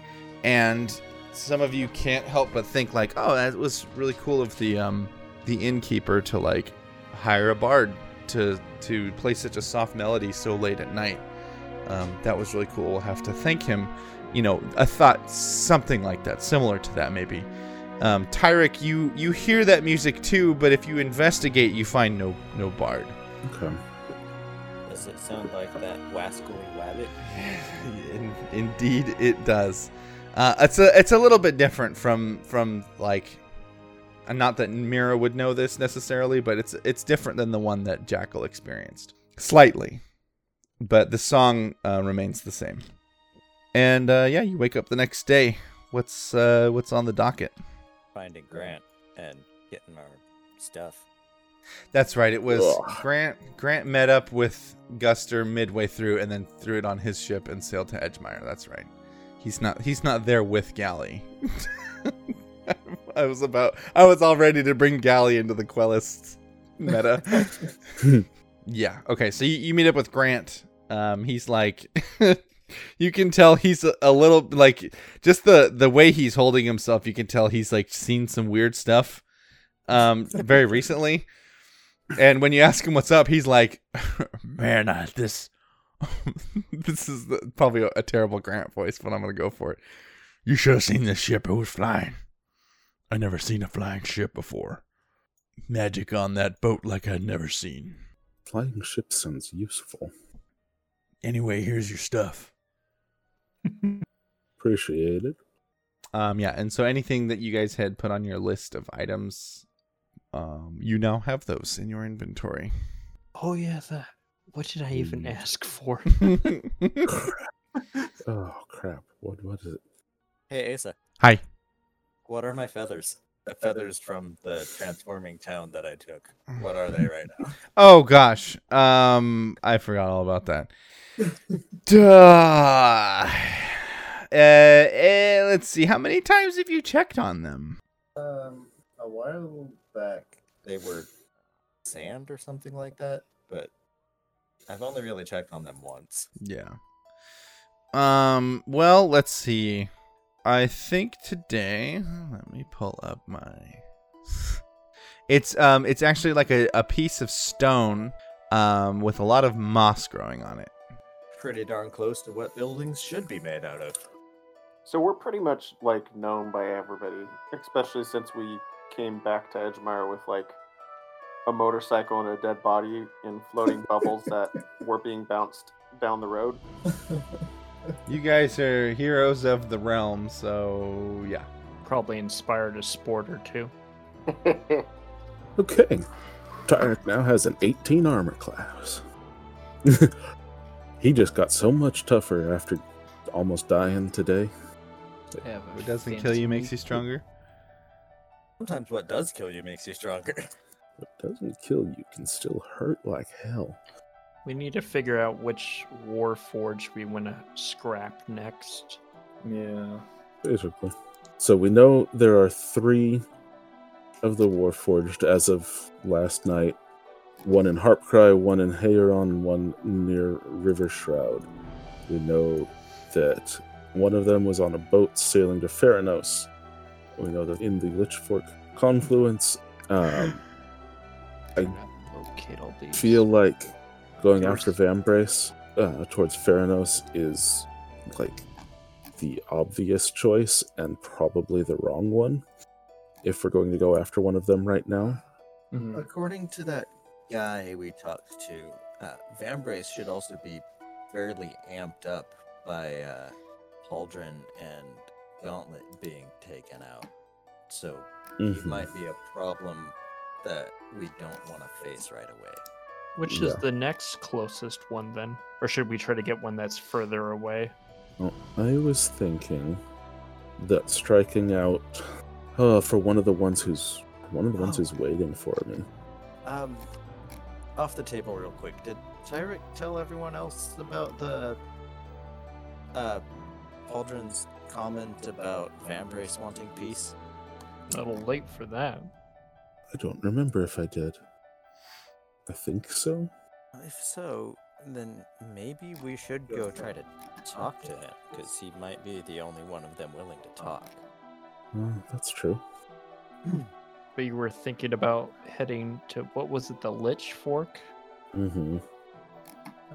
and some of you can't help but think like, "Oh, that was really cool of the um the innkeeper to like hire a bard to to play such a soft melody so late at night. Um, that was really cool. We'll have to thank him. You know, I thought something like that, similar to that maybe. Um, Tyrek, you you hear that music too, but if you investigate, you find no no bard. Okay. Does it sound like that wascally wabbit? In, indeed, it does. Uh, it's a it's a little bit different from from like, uh, not that Mira would know this necessarily, but it's it's different than the one that Jackal experienced slightly, but the song uh, remains the same. And uh, yeah, you wake up the next day. What's uh, what's on the docket? Finding Grant and getting our stuff. That's right. It was Ugh. Grant. Grant met up with Guster midway through, and then threw it on his ship and sailed to Edgemire. That's right. He's not. He's not there with Galley. I was about. I was all ready to bring Galley into the Quellists meta. yeah. Okay. So you, you meet up with Grant. Um, he's like. You can tell he's a, a little like just the the way he's holding himself. You can tell he's like seen some weird stuff. Um, very recently. And when you ask him what's up, he's like, "Man, uh, this, this is the, probably a, a terrible Grant voice, but I'm gonna go for it. You should have seen this ship. It was flying. I never seen a flying ship before. Magic on that boat like I'd never seen. Flying ship sounds useful. Anyway, here's your stuff. Appreciate it. Um, yeah, and so anything that you guys had put on your list of items, um, you now have those in your inventory. Oh yeah, that. What did I even Hmm. ask for? Oh crap! What what is it? Hey Asa, Hi. what are my feathers? The feathers from the transforming town that I took. What are they right now? Oh gosh. Um I forgot all about that. Duh. Uh, eh, let's see. How many times have you checked on them? Um, a while back they were sand or something like that, but I've only really checked on them once. Yeah. Um well, let's see. I think today, let me pull up my It's um it's actually like a, a piece of stone um with a lot of moss growing on it. Pretty darn close to what buildings should be made out of. So we're pretty much like known by everybody, especially since we came back to Edgemire with like a motorcycle and a dead body in floating bubbles that were being bounced down the road. You guys are heroes of the realm, so yeah. Probably inspired a sport or two. Okay. Tyrek now has an 18 armor class. He just got so much tougher after almost dying today. I have a What doesn't kill you makes you stronger. Sometimes what does kill you makes you stronger. What doesn't kill you can still hurt like hell. We need to figure out which Warforge we want to scrap next. Yeah. Basically. So we know there are three of the war forged as of last night. One in Harpcry, one in Haeron, and one near River Shroud. We know that one of them was on a boat sailing to Pharanos. We know that in the Lichfork confluence, um, I Trying to locate all these. feel like going after Vambrace uh, towards Pharanos is like the obvious choice and probably the wrong one if we're going to go after one of them right now. According to that guy we talked to, uh, Vambrace should also be fairly amped up by uh, Pauldron and Gauntlet being taken out. So it Mhm. might be a problem that we don't want to face right away. Which is the next closest one then? Or should we try to get one that's further away? Well, I was thinking that striking out uh, for one of the ones who's one of the ones Oh. who's waiting for me. Um, off the table real quick. Did Tyrek tell everyone else about the uh Pauldron's comment about Vambrace wanting peace? A little late for that. I don't remember if I did. I think so. If so, Then maybe we should go try to talk to him, because he might be the only one of them willing to talk. Well, that's true. But you were thinking about heading to what was it, the Lich Fork? Mm-hmm.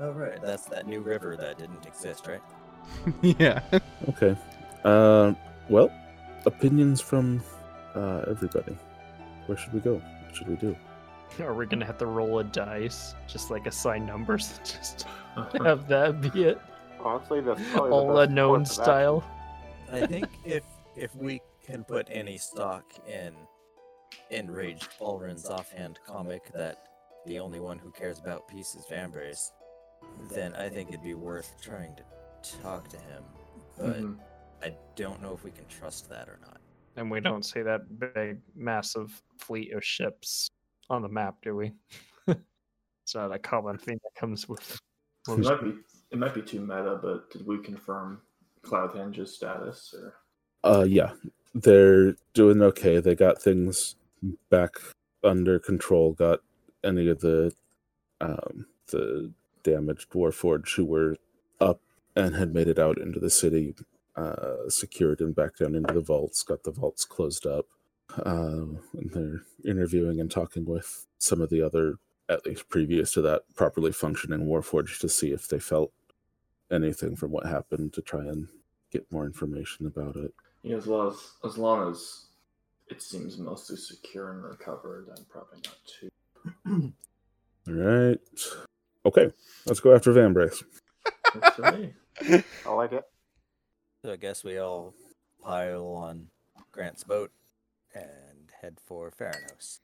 Oh, right. That's that new river that didn't exist, right? yeah. Okay. Uh, well, opinions from uh, everybody. Where should we go? What should we do? Are we gonna have to roll a dice, just like assign numbers, just have that be it, Honestly, that's probably the all best unknown course of action. style? I think if if we can put any stock in enraged Ulrin's offhand comic that the only one who cares about peace is Vambrace, then I think it'd be worth trying to talk to him. But Mhm. I don't know if we can trust that or not. And we don't see that big, massive fleet of ships on the map, do we? it's not a common thing that comes with. It might be it might be too meta, but did we confirm Cloudhenge's status or Uh, yeah, they're doing okay. They got things back under control. Got any of the um, the damaged Warforged who were up and had made it out into the city, uh, secured and back down into the vaults. Got the vaults closed up. Uh, and they're interviewing and talking with some of the other, at least previous to that, properly functioning Warforged to see if they felt anything from what happened to try and get more information about it. know, as well as as long as it seems mostly secure and recovered, I'm probably not too All right. Okay, let's go after Vambrace. That's. I like it. So I guess we all pile on Grant's boat and head for Theranos.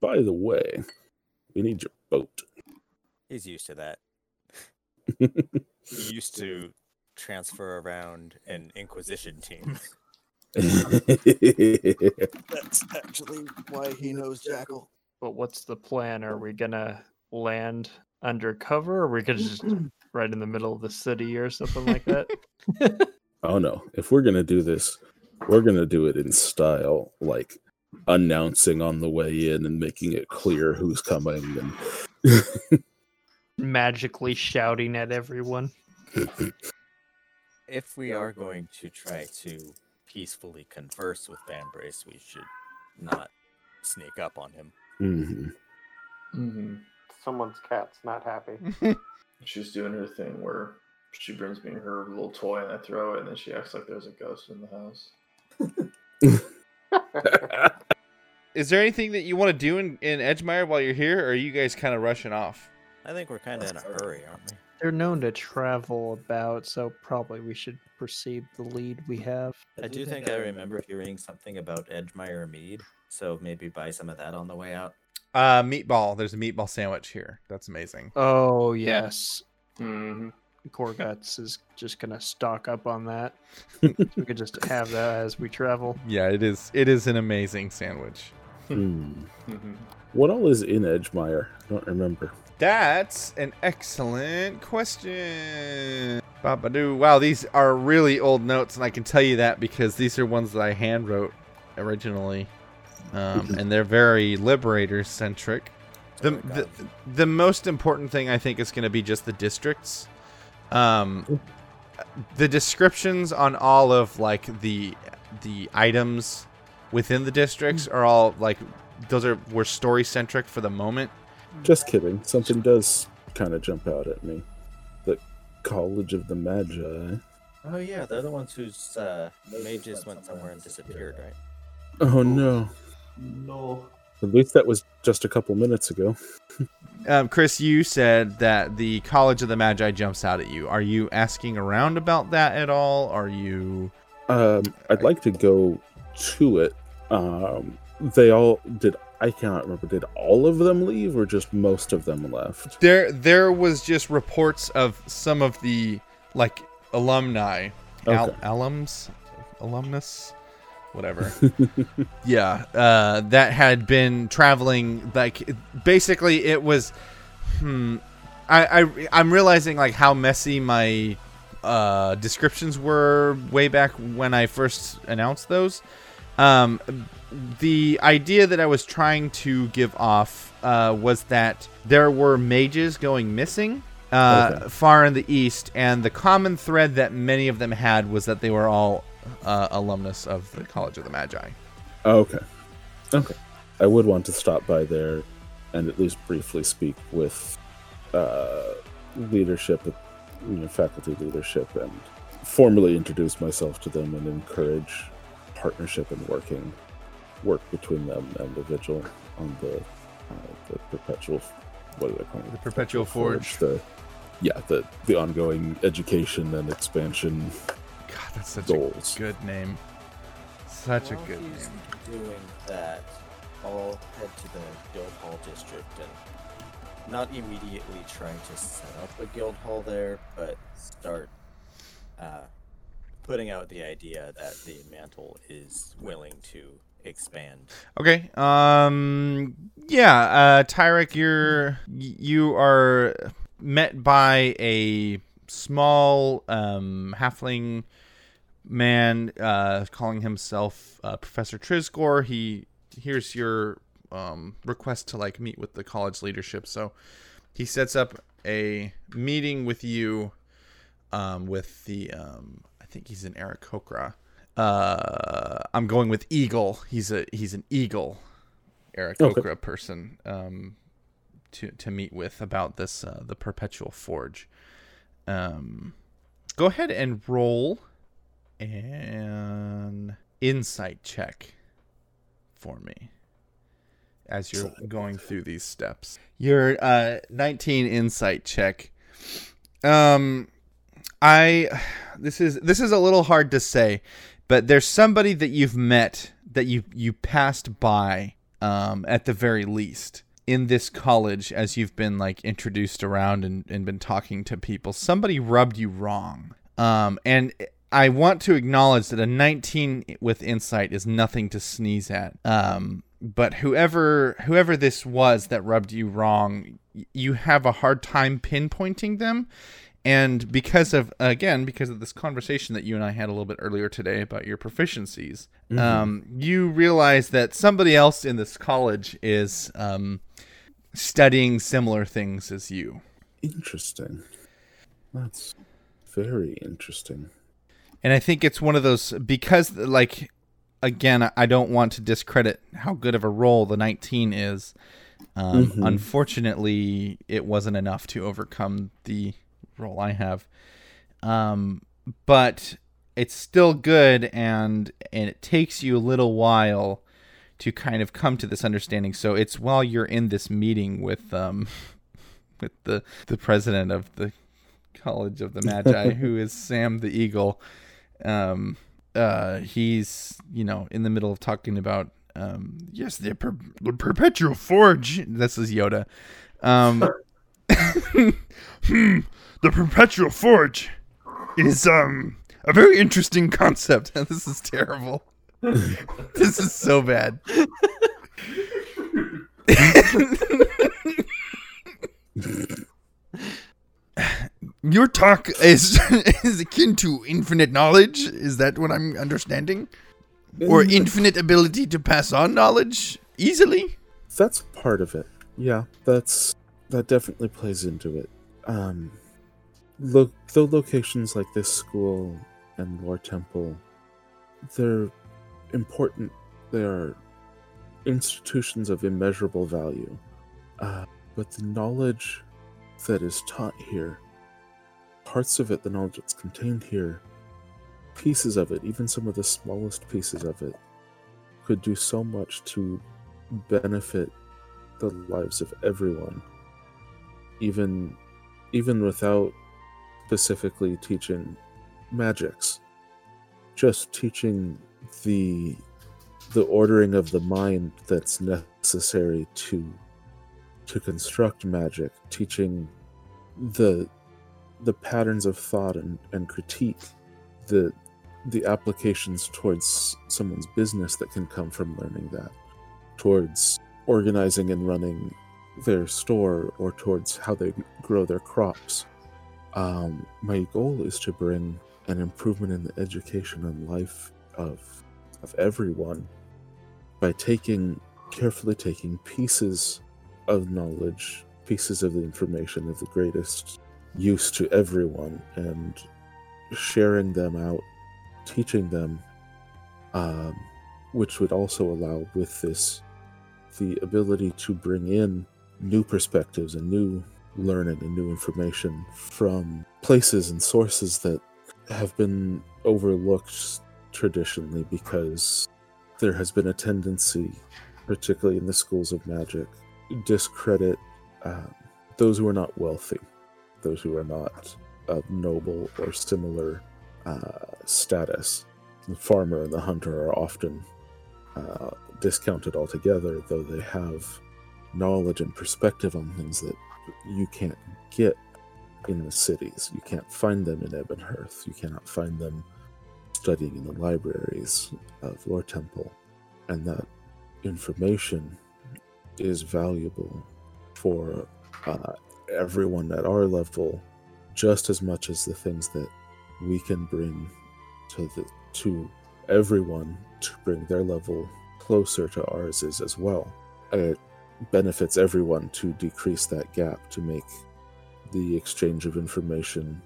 By the way, we need your boat. He's used to that. He used to transfer around an Inquisition team. That's actually why he knows Jackal. But what's the plan? Are we gonna land undercover, or are we gonna just right in the middle of the city or something like that? oh no, if we're gonna do this, we're gonna do it in style, like announcing on the way in and making it clear who's coming. And Magically shouting at everyone. If we are going to try to peacefully converse with Vambrace, we should not sneak up on him. Mhm. hmm Someone's cat's not happy. She's doing her thing where she brings me her little toy and I throw it, and then she acts like there's a ghost in the house. Is there anything that you want to do in, in Edgemire while you're here, or are you guys kind of rushing off? I think we're kind of in a hurry, aren't we? They're known to travel about, so probably we should perceive the lead we have. I do think I remember hearing something about Edgemire mead, so maybe buy some of that on the way out. Uh, meatball. There's a meatball sandwich here. That's amazing. Oh yes, Mm-hmm. Corguts is just gonna stock up on that. we could just have that as we travel. Yeah, it is. It is an amazing sandwich. Hmm. Mm-hmm. What all is in Edgemire? I don't remember. That's an excellent question. Babadoo. Wow, these are really old notes, and I can tell you that because these are ones that I hand wrote originally, um, and they're very liberator centric. The, Oh the the most important thing I think is going to be just the districts. Um, the descriptions on all of like the the items within the districts are all like those are were story centric for the moment. Just kidding. Something does kind of jump out at me. The College of the Magi. Oh yeah, they're the ones whose uh, mages went somewhere and disappeared, right? Oh no. No. At least that was just a couple minutes ago. Um, Chris, you said that the College of the Magi jumps out at you. Are you asking around about that at all? Are you? Um, I'd like to go to it. Um, they all did. I cannot remember. Did all of them leave, or just most of them left? There, there was just reports of some of the like alumni, al- alums, alumnus, whatever. yeah, uh, that had been traveling. Like, basically, it was. Hmm. I, I I'm realizing like how messy my uh, descriptions were way back when I first announced those. Um, the idea that I was trying to give off uh, was that there were mages going missing uh, Okay. far in the east, and the common thread that many of them had was that they were all uh, alumnus of the College of the Magi. Okay. Okay. I would want to stop by there and at least briefly speak with uh, leadership, you know, faculty leadership, and formally introduce myself to them and encourage partnership and working work between them and the vigil on the uh, the perpetual what do they call it? The Perpetual Forge. The yeah, the the ongoing education and expansion God, that's such goals. a good name. Such a good he's name. doing that, I'll head to the guild hall district and not immediately trying to set up a guild hall there, but start uh, putting out the idea that the mantle is willing to expand. Okay. Um. Yeah. Uh. Tyrek, you're you are met by a small um halfling man uh calling himself uh, Professor Trisgor. He hears your um request to like meet with the college leadership, so he sets up a meeting with you um with the um think he's in Aarakocra. Uh, I'm going with Eagle. He's a he's an Eagle, Eric Okay. Person um, to to meet with about this uh, the Perpetual Forge. Um, go ahead and roll an insight check for me as you're going through these steps. Your uh, 19 insight check. Um, I this is this is a little hard to say, but there's somebody that you've met that you you passed by um, at the very least in this college as you've been like introduced around and, and been talking to people. Somebody rubbed you wrong, um, and I want to acknowledge that a 19 with insight is nothing to sneeze at. Um, but whoever whoever this was that rubbed you wrong, you have a hard time pinpointing them and because of again because of this conversation that you and I had a little bit earlier today about your proficiencies, um, you realize that somebody else in this college is um, studying similar things as you. Interesting. That's very interesting. And I think it's one of those because like again, I- don't want to discredit how good of a role the 19 is. Um, Mhm. Unfortunately, it wasn't enough to overcome the role I have. Um, but it's still good, and and it takes you a little while to kind of come to this understanding. So it's while you're in this meeting with um with the the president of the College of the Magi, who is Sam the Eagle. Um, uh, he's you know in the middle of talking about um, yes, the, per- the perpetual forge. This is Yoda. Um, hmm, the perpetual forge is um a very interesting concept. this is terrible. this is so bad. Your talk is is akin to infinite knowledge. Is that what I'm understanding? Or infinite ability to pass on knowledge easily? That's part of it. Yeah, that's that definitely plays into it. Um, look, though locations like this school and War Temple, they're important. They are institutions of immeasurable value. Uh, but the knowledge that is taught here, parts of it, the knowledge that's contained here, pieces of it, even some of the smallest pieces of it, could do so much to benefit the lives of everyone even even without specifically teaching magics just teaching the the ordering of the mind that's necessary to to construct magic teaching the the patterns of thought and, and critique the the applications towards someone's business that can come from learning that towards organizing and running their store or towards how they grow their crops. Um, my goal is to bring an improvement in the education and life of of everyone by taking carefully taking pieces of knowledge, pieces of the information of the greatest use to everyone and sharing them out, teaching them, um, which would also allow with this the ability to bring in new perspectives and new learning and new information from places and sources that have been overlooked traditionally because there has been a tendency, particularly in the schools of magic, discredit um, those who are not wealthy, those who are not of noble or similar uh, status. The farmer and the hunter are often uh, discounted altogether, though they have knowledge and perspective on things that you can't get in the cities. You can't find them in Ebonhearth. You cannot find them studying in the libraries of Lore Temple. And that information is valuable for uh, everyone at our level just as much as the things that we can bring to the to everyone to bring their level closer to ours is as well. It benefits everyone to decrease that gap to make the exchange of information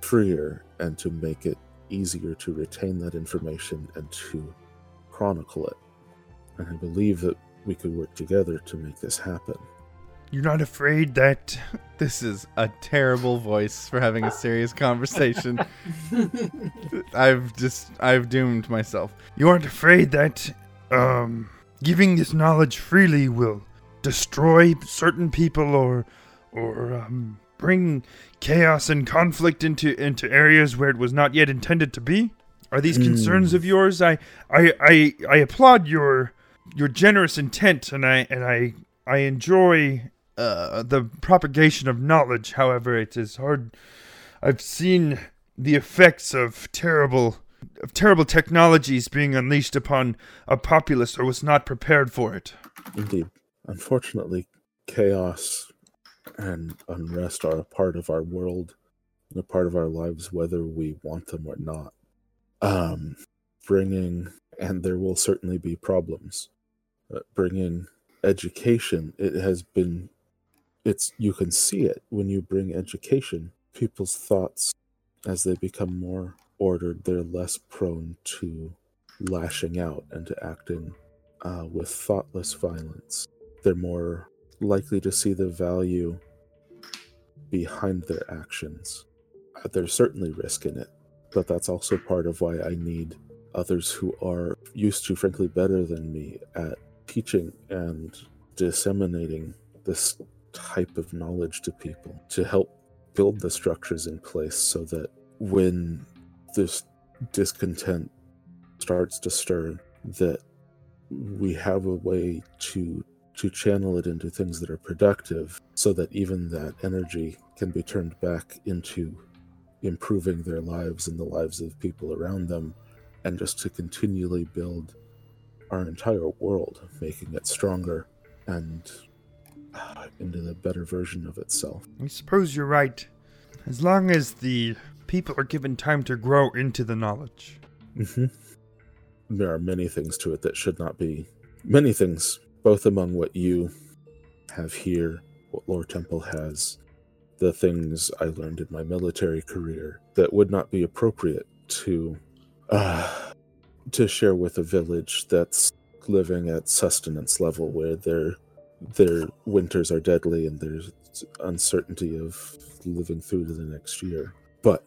freer and to make it easier to retain that information and to chronicle it. And I believe that we could work together to make this happen. You're not afraid that this is a terrible voice for having a serious conversation. I've just I've doomed myself. You aren't afraid that um giving this knowledge freely will destroy certain people or or um bring chaos and conflict into into areas where it was not yet intended to be? Are these concerns Mm. of yours? I I I, I applaud your your generous intent and I and I I enjoy uh, the propagation of knowledge. However, it is hard. I've seen the effects of terrible of terrible technologies being unleashed upon a populace who was not prepared for it. Indeed. Unfortunately, chaos and unrest are a part of our world and a part of our lives, whether we want them or not. Um, bringing, and there will certainly be problems, bringing education, it has been, it's, you can see it when you bring education. People's thoughts, as they become more ordered, they're less prone to lashing out and to acting uh, with thoughtless violence. They're more likely to see the value behind their actions. Uh, There's certainly risk in it, but that's also part of why I need others who are used to, frankly, better than me at teaching and disseminating this type of knowledge to people to help build the structures in place so that when this discontent starts to stir, that we have a way to to channel it into things that are productive so that even that energy can be turned back into improving their lives and the lives of people around them and just to continually build our entire world making it stronger and uh, into the better version of itself I suppose you're right. As long as the people are given time to grow into the knowledge. hmm There are many things to it that should not be. Many things, both among what you have here, what Lore Temple has, the things I learned in my military career that would not be appropriate to uh, to share with a village that's living at sustenance level, where their their winters are deadly and there's uncertainty of living through to the next year. But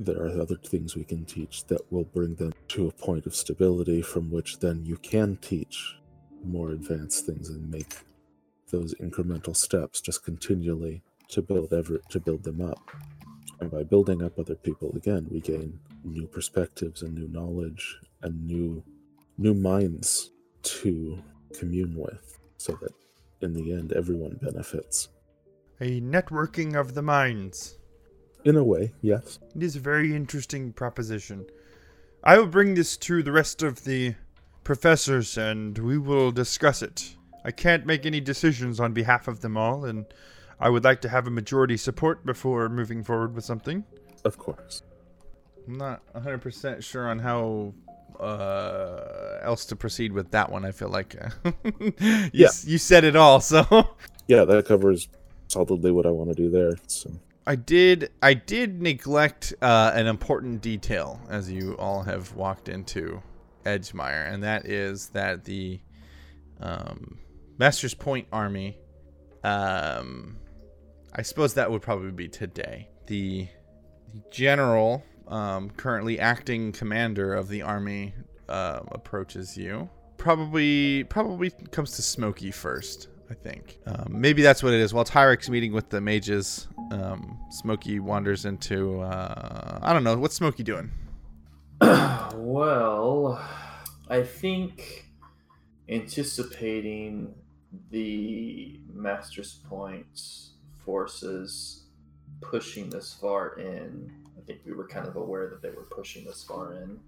there are other things we can teach that will bring them to a point of stability from which then you can teach more advanced things and make those incremental steps just continually to build ever to build them up and by building up other people again we gain new perspectives and new knowledge and new new minds to commune with so that in the end everyone benefits A networking of the minds. in a way yes It is a very interesting proposition. I will bring this to the rest of the professors and we will discuss it. I can't make any decisions on behalf of them all, and I would like to have a majority support before moving forward with something. of course I'm not 100% sure on how uh, else to proceed with that one. I feel like you, Yeah. s- you said it all, so yeah that covers solidly what i want to do there so I did I did neglect uh, an important detail as you all have walked into Edgemire, and that is that the um, Master's Point army. Um, I suppose that would probably be today. The, general, um, currently acting commander of the army, uh, approaches you. Probably, probably comes to Smokey first. I think um, maybe that's what it is. While Tyrek's meeting with the mages, um, Smokey wanders into. Uh, I don't know what's Smokey doing. well, I think anticipating the Master's Point forces pushing this far in, I think we were kind of aware that they were pushing this far in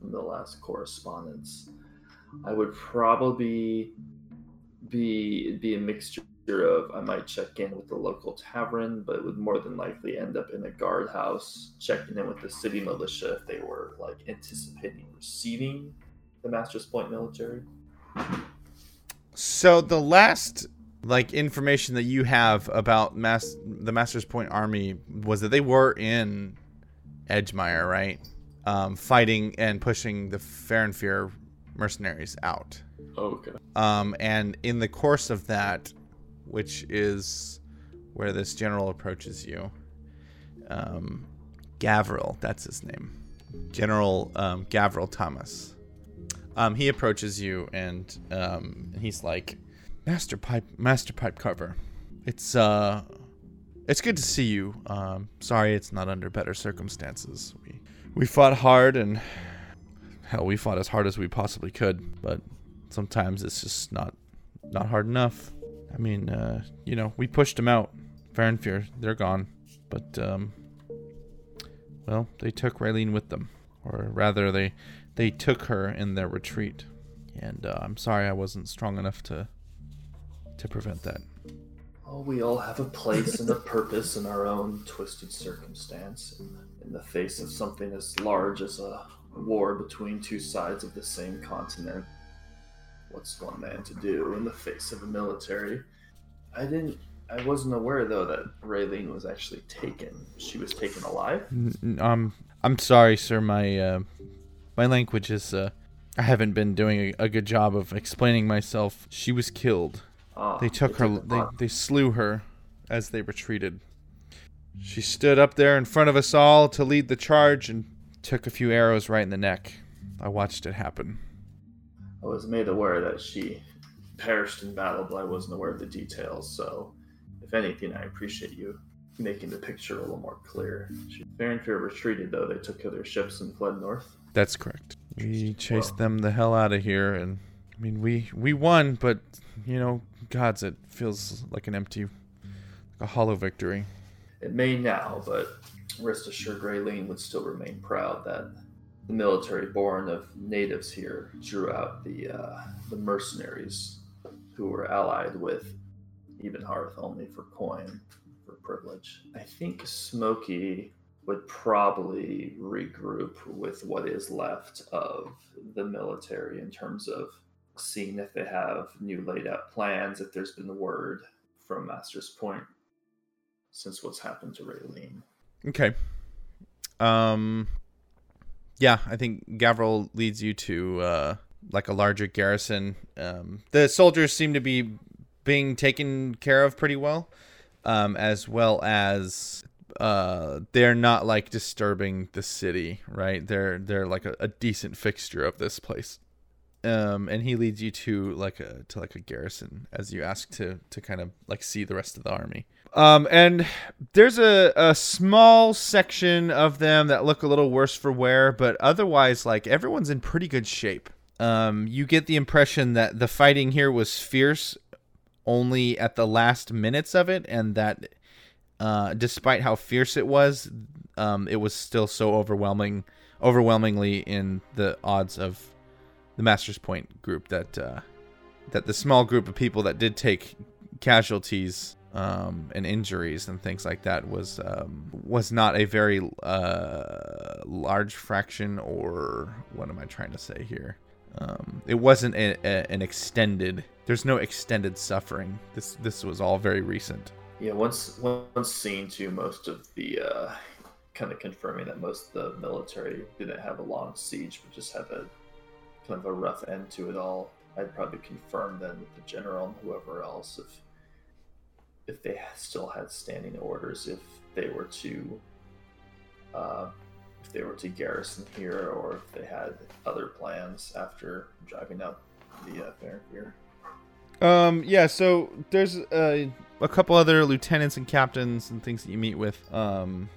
from the last correspondence. I would probably be be a mixture of I might check in with the local tavern, but would more than likely end up in a guardhouse, checking in with the city militia if they were like anticipating receiving the Master's Point military. So the last like information that you have about Mas- the Master's Point army was that they were in Edgemire, right? Um, fighting and pushing the Fair and Fear mercenaries out. Okay. Um, and in the course of that, which is where this general approaches you, um, Gavril, that's his name, General um, Gavril Thomas. Um, he approaches you and um, he's like, Master Pipe, Master Pipe Carver, it's uh, it's good to see you. Um, sorry, it's not under better circumstances. We we fought hard and hell, we fought as hard as we possibly could, but sometimes it's just not not hard enough. I mean, uh, you know, we pushed them out. Fair and fear, they're gone. But um, well, they took Raylene with them, or rather, they they took her in their retreat. And uh, I'm sorry I wasn't strong enough to to prevent that. Oh, we all have a place and a purpose in our own twisted circumstance. In, in the face of something as large as a war between two sides of the same continent, what's one man to do in the face of a military? I didn't. I wasn't aware though that Raylene was actually taken. She was taken alive. Um, I'm sorry, sir. My uh, my language is. Uh, I haven't been doing a, a good job of explaining myself. She was killed. Ah, they took her. took They her. they slew her as they retreated. She stood up there in front of us all to lead the charge and took a few arrows right in the neck. I watched it happen. I was made aware that she perished in battle, but I wasn't aware of the details. So, if anything, I appreciate you making the picture a little more clear. She, Fear retreated, though. They took to their ships and fled north. That's correct. We chased Well- them the hell out of here, and I mean we we won, but you know, gods, it feels like an empty, like a hollow victory. It may now, but rest assured, Raylene would still remain proud that the military born of natives here drew out the uh, the mercenaries who were allied with Even Hearth only for coin, for privilege. I think Smokey would probably regroup with what is left of the military in terms of seeing if they have new laid out plans, if there's been word from Master's Point since what's happened to Raylene. Okay. Um. Yeah, I think Gavril leads you to uh, like a larger garrison. Um, the soldiers seem to be being taken care of pretty well, um, as well as uh, they're not like disturbing the city, right? They're they're like a, a decent fixture of this place. Um, and he leads you to like a to like a garrison as you ask to to kind of like see the rest of the army. Um, and there's a, a small section of them that look a little worse for wear, but otherwise, like everyone's in pretty good shape. Um, you get the impression that the fighting here was fierce only at the last minutes of it, and that uh, despite how fierce it was, um, it was still so overwhelming, overwhelmingly in the odds of the Masters Point group that uh, that the small group of people that did take casualties um, and injuries and things like that was um, was not a very uh, large fraction, or what am I trying to say here? Um, it wasn't a, a, an extended. There's no extended suffering. This this was all very recent. Yeah, once once seen to most of the uh, kind of confirming that most of the military didn't have a long siege, but just have a kind of a rough end to it all. I'd probably confirm then with the general and whoever else if if they still had standing orders, if they were to uh, if they were to garrison here, or if they had other plans after driving out the uh, Farenfear. Um, yeah, so there's uh, a couple other lieutenants and captains and things that you meet with. Um,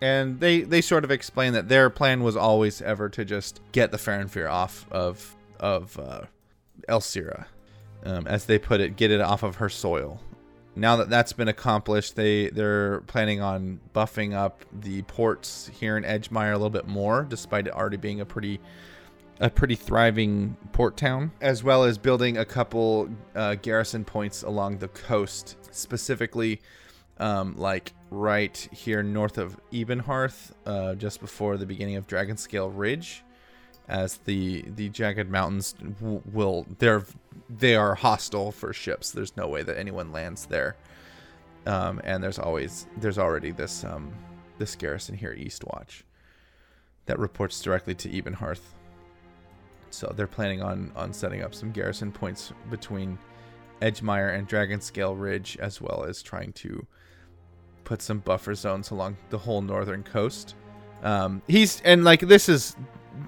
and they they sort of explain that their plan was always ever to just get the Farenfear off of of uh, um, as they put it, get it off of her soil. Now that that's been accomplished, they they're planning on buffing up the ports here in Edgemire a little bit more, despite it already being a pretty a pretty thriving port town, as well as building a couple uh, garrison points along the coast, specifically um, like right here north of Ebenhearth, uh, just before the beginning of Dragonscale Ridge, as the the jagged mountains will they're they are hostile for ships. There's no way that anyone lands there, um, and there's always there's already this um, this garrison here, Eastwatch, that reports directly to Ebenhearth. So they're planning on on setting up some garrison points between Edgemire and Dragonscale Ridge, as well as trying to put some buffer zones along the whole northern coast. Um, he's and like this is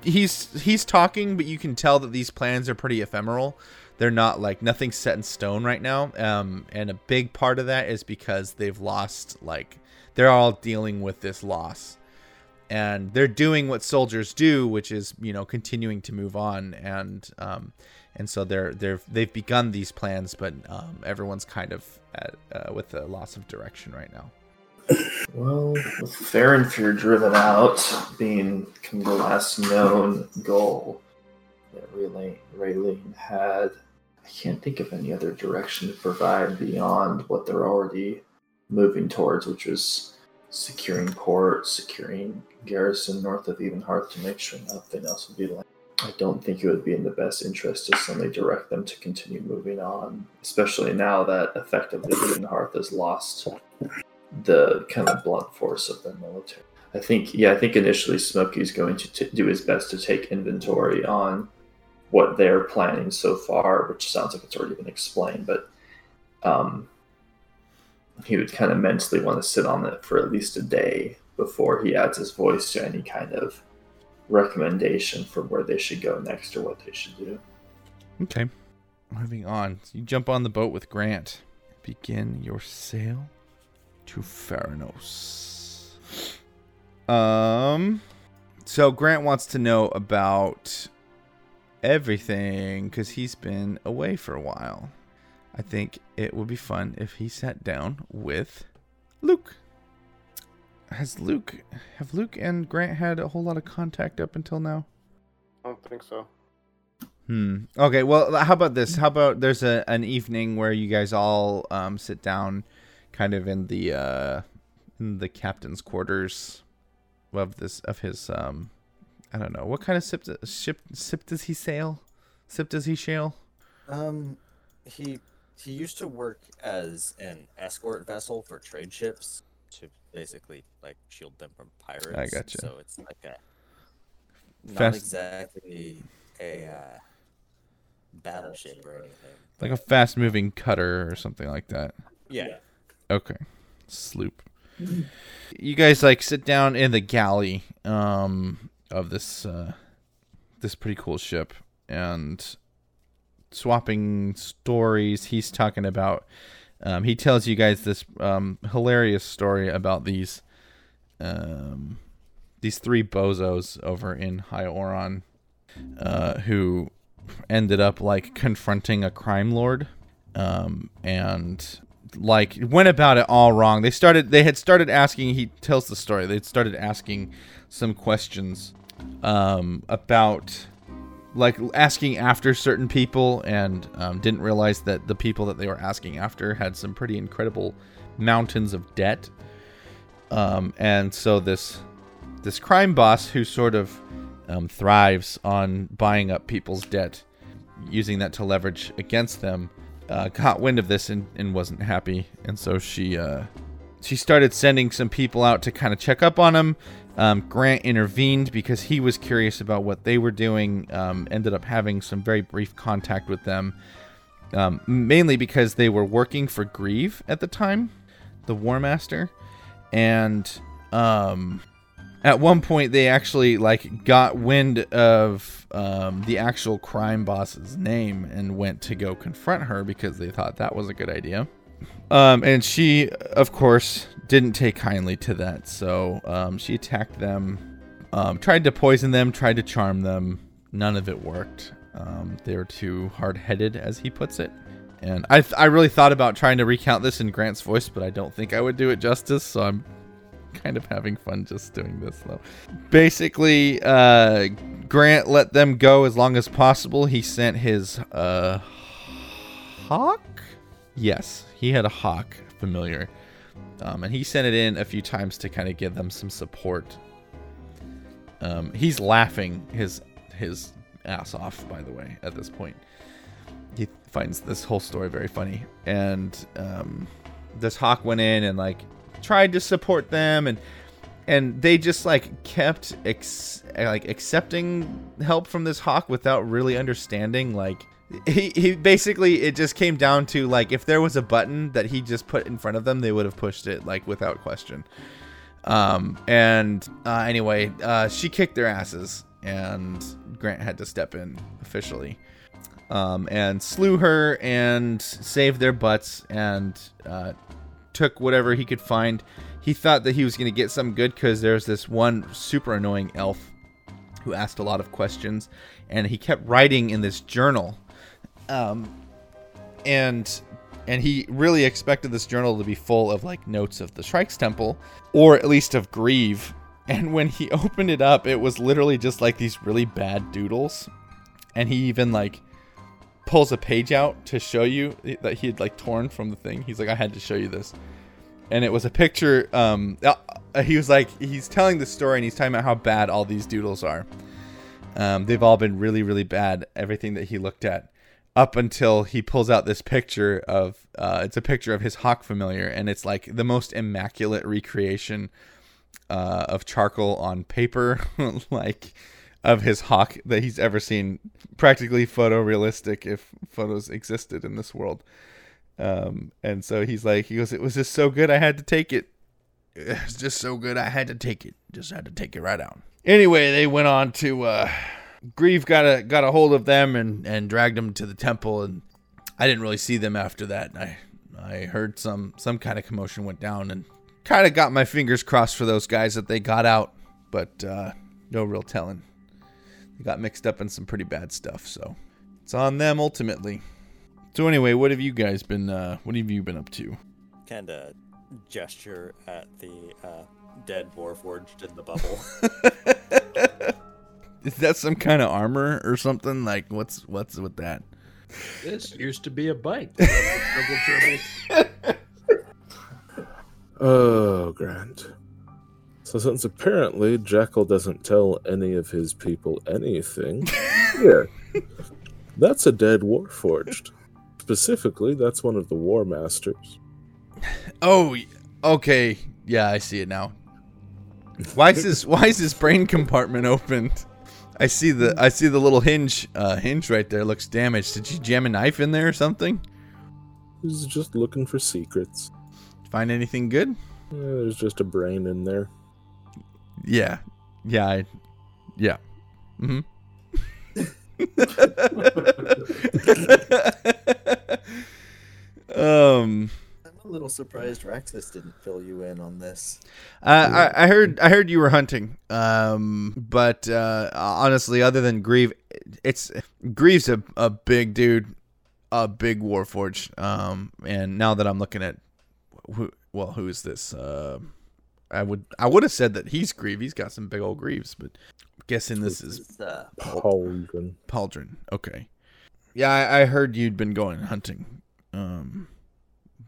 he's he's talking, but you can tell that these plans are pretty ephemeral. They're not like nothing's set in stone right now. Um, and a big part of that is because they've lost like they're all dealing with this loss and they're doing what soldiers do, which is you know continuing to move on, and um, and so they're they're they've begun these plans, but um, everyone's kind of at, uh, with a loss of direction right now. Well, with Farenfear driven out, being the last known goal that Raylene had, I can't think of any other direction to provide beyond what they're already moving towards, which was securing port, securing garrison north of Ebenhearth to make sure nothing else would be land. I don't think it would be in the best interest to suddenly direct them to continue moving on, especially now that effectively Ebenhearth has lost the kind of blunt force of the military. I think, yeah, I think initially Smokey's going to t- do his best to take inventory on what they're planning so far, which sounds like it's already been explained, but um, he would kind of mentally want to sit on it for at least a day before he adds his voice to any kind of recommendation for where they should go next or what they should do. Okay, moving on. You jump on the boat with Grant. Begin your sail to Theranos. Um, so Grant wants to know about everything because he's been away for a while. I think it would be fun if he sat down with Luke. Has Luke have Luke and Grant had a whole lot of contact up until now? I don't think so. Hmm. Okay. Well, how about this? How about there's a an evening where you guys all um, sit down, kind of in the uh, in the captain's quarters of this of his um, I don't know what kind of ship ship ship does he sail? Ship does he sail? Um, he he used to work as an escort vessel for trade ships to basically like shield them from pirates. I gotcha. So it's like a not Fast- exactly a uh, battleship or anything. Like a fast moving cutter or something like that. Yeah. Okay. Sloop. You guys like sit down in the galley um of this uh this pretty cool ship and swapping stories. He's talking about um he tells you guys this um hilarious story about these um these three bozos over in High Oron uh who ended up like confronting a crime lord um and like went about it all wrong. They started they had started asking he tells the story. They'd started asking some questions um about like asking after certain people and um, didn't realize that the people that they were asking after had some pretty incredible mountains of debt. Um, and so this this crime boss who sort of um, thrives on buying up people's debt, using that to leverage against them, uh, got wind of this and, and wasn't happy, and so she uh, she started sending some people out to kind of check up on him. Um, Grant intervened because he was curious about what they were doing. Um, ended up having some very brief contact with them, um, mainly because they were working for Grieve at the time, the War Master, and um, at one point they actually like got wind of um, the actual crime boss's name and went to go confront her because they thought that was a good idea. Um, and she, of course, didn't take kindly to that. So um, she attacked them, um, tried to poison them, tried to charm them. None of it worked. Um, they were too hard headed, as he puts it. And I, th- I really thought about trying to recount this in Grant's voice, but I don't think I would do it justice. So I'm kind of having fun just doing this, though. Basically, uh, Grant let them go as long as possible. He sent his uh, hawk? Yes, he had a hawk familiar. Um, and he sent it in a few times to kind of give them some support. Um, he's laughing his his ass off, by the way, at this point. He finds this whole story very funny. And um, this hawk went in and like tried to support them and and they just like kept ex- like accepting help from this hawk without really understanding like he, he basically it just came down to like if there was a button that he just put in front of them they would have pushed it like without question. Um and uh, anyway uh she kicked their asses and grant had to step in officially um and slew her and saved their butts and uh took whatever he could find. He thought that he was going to get some good because there's this one super annoying elf who asked a lot of questions and he kept writing in this journal um, and and he really expected this journal to be full of like notes of the Shrike's Temple, or at least of Grieve. And when he opened it up, it was literally just like these really bad doodles. And he even like pulls a page out to show you that he had like torn from the thing. He's like, I had to show you this. And it was a picture. Um, uh, he was like, he's telling the story and he's talking about how bad all these doodles are. Um, they've all been really, really bad. Everything that he looked at up until he pulls out this picture of uh, it's a picture of his hawk familiar and it's like the most immaculate recreation uh, of charcoal on paper like of his hawk that he's ever seen. Practically photorealistic if photos existed in this world. Um, and so he's like he goes it was just so good i had to take it. It was just so good i had to take it. Just had to take it right out. Anyway they went on to uh, Grieve got a got a hold of them and and dragged them to the temple, and I didn't really see them after that. I I heard some some kind of commotion went down, and kind of got my fingers crossed for those guys that they got out, but uh, no real telling. They got mixed up in some pretty bad stuff, so it's on them ultimately. So anyway, what have you guys been? Uh, what have you been up to? Kind of gesture at the uh, dead warforged in the bubble. Is that some kind of armor or something? Like what's what's with that? This used to be a bike. Trouble, trouble, Oh, Grant. So since apparently Jackal doesn't tell any of his people anything, here. That's a dead warforged. Specifically, that's one of the war masters. Oh, okay. Yeah, I see it now. Why is this? Why is this brain compartment opened? I see the I see the little hinge uh, hinge right there. Looks damaged. Did you jam a knife in there or something? He's just looking for secrets. Find anything good? Yeah, there's just a brain in there. Yeah, yeah, I, yeah. hmm um. I'm a little surprised Raxus didn't fill you in on this. Uh, I, I heard I heard you were hunting. Um, but uh, honestly, other than Grieve, it's Grieve's a, a big dude, a big warforged. Um, and now that I'm looking at who, well, who is this? Uh, I would I would have said that he's Grieve. He's got some big old Grieves, but I'm guessing this is It's, uh, Pauldron. Pauldron. Okay. Yeah, I, I heard you'd been going hunting. Um,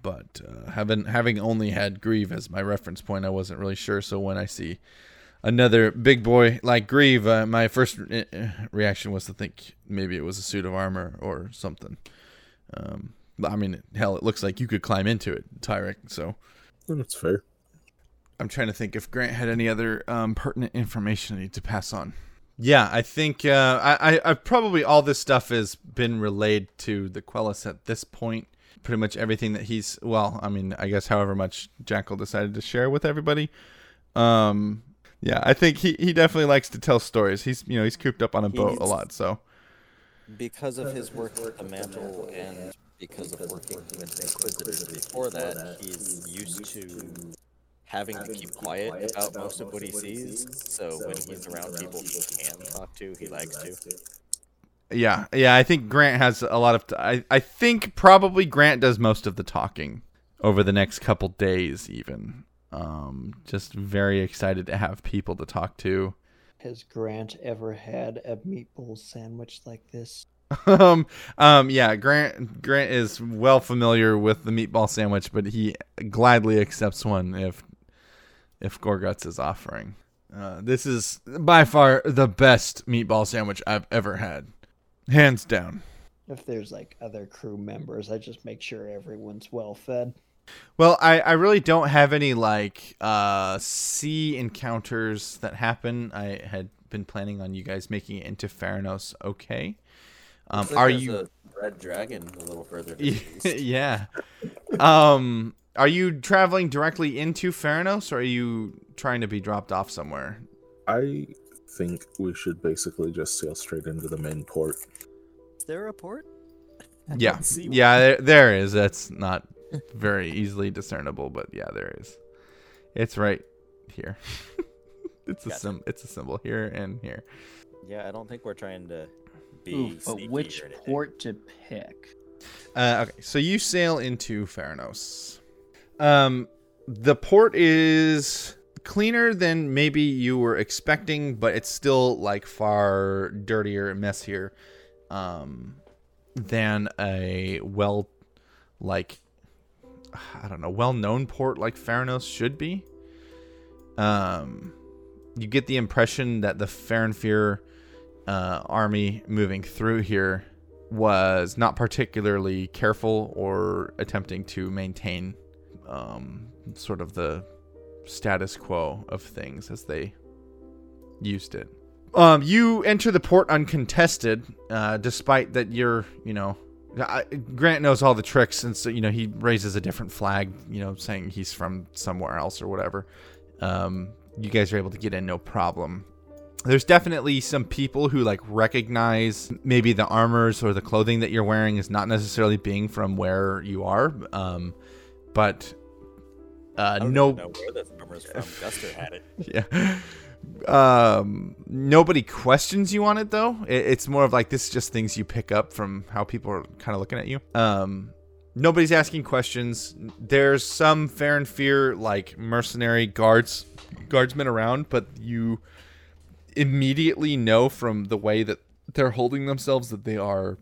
but uh, having having only had Grieve as my reference point, I wasn't really sure. So when I see another big boy like Grieve, uh, my first re- reaction was to think maybe it was a suit of armor or something. Um, I mean, hell, it looks like you could climb into it, Tyrek. So That's fair. I'm trying to think if Grant had any other um, pertinent information I need to pass on. Yeah, I think uh, I, I, I probably all this stuff has been relayed to the Quellists at this point. Pretty much everything that he's well, I mean, I guess however much Jackal decided to share with everybody. Um, yeah, I think he, he definitely likes to tell stories. He's you know he's cooped up on a boat a lot, so Because of his work with the mantle and because of working with the Inquisitors before that, he's used to having to keep quiet about most of what he sees. So when he's around people he can talk to, he likes to. Yeah, yeah. I think Grant has a lot of. T- I I think probably Grant does most of the talking over the next couple days, even. Um, just very excited to have people to talk to. Has Grant ever had a meatball sandwich like this? um, um, yeah, Grant Grant is well familiar with the meatball sandwich, but he gladly accepts one if if Gorguts is offering. Uh, this is by far the best meatball sandwich I've ever had, hands down. If there's like other crew members, I just make sure everyone's well fed. Well, I, I really don't have any like uh sea encounters that happen. I had been planning on you guys making it into Theranos okay. Um like are you a red dragon a little further east. yeah. Um are you traveling directly into Theranos or are you trying to be dropped off somewhere? I think we should basically just sail straight into the main port. Is there a port? I Yeah. see. Yeah, there, there is. That's not very easily discernible, but yeah, there is. It's right here. it's a sim- it's a symbol here and here. Yeah, I don't think we're trying to be Ooh, but which or port to pick? Uh, okay, so you sail into Theranos. Um, the port is cleaner than maybe you were expecting, but it's still like far dirtier and messier um, than a well, like I don't know, well-known port like Theranos should be. Um, you get the impression that the Farenfear uh, army moving through here was not particularly careful or attempting to maintain um, sort of the status quo of things as they used it. Um, you enter the port uncontested, uh, despite that you're, you know, I, Grant knows all the tricks, and so you know he raises a different flag, you know, saying he's from somewhere else or whatever. Um, you guys are able to get in no problem there's definitely some people who like recognize maybe the armors or the clothing that you're wearing is not necessarily being from where you are um but uh I don't no armor's from. Guster had it. yeah. Um nobody questions you on it though. It, it's more of like this is just things you pick up from how people are kind of looking at you. Um nobody's asking questions. There's some fair and fear like mercenary guards guardsmen around but you immediately know from the way that they're holding themselves that they are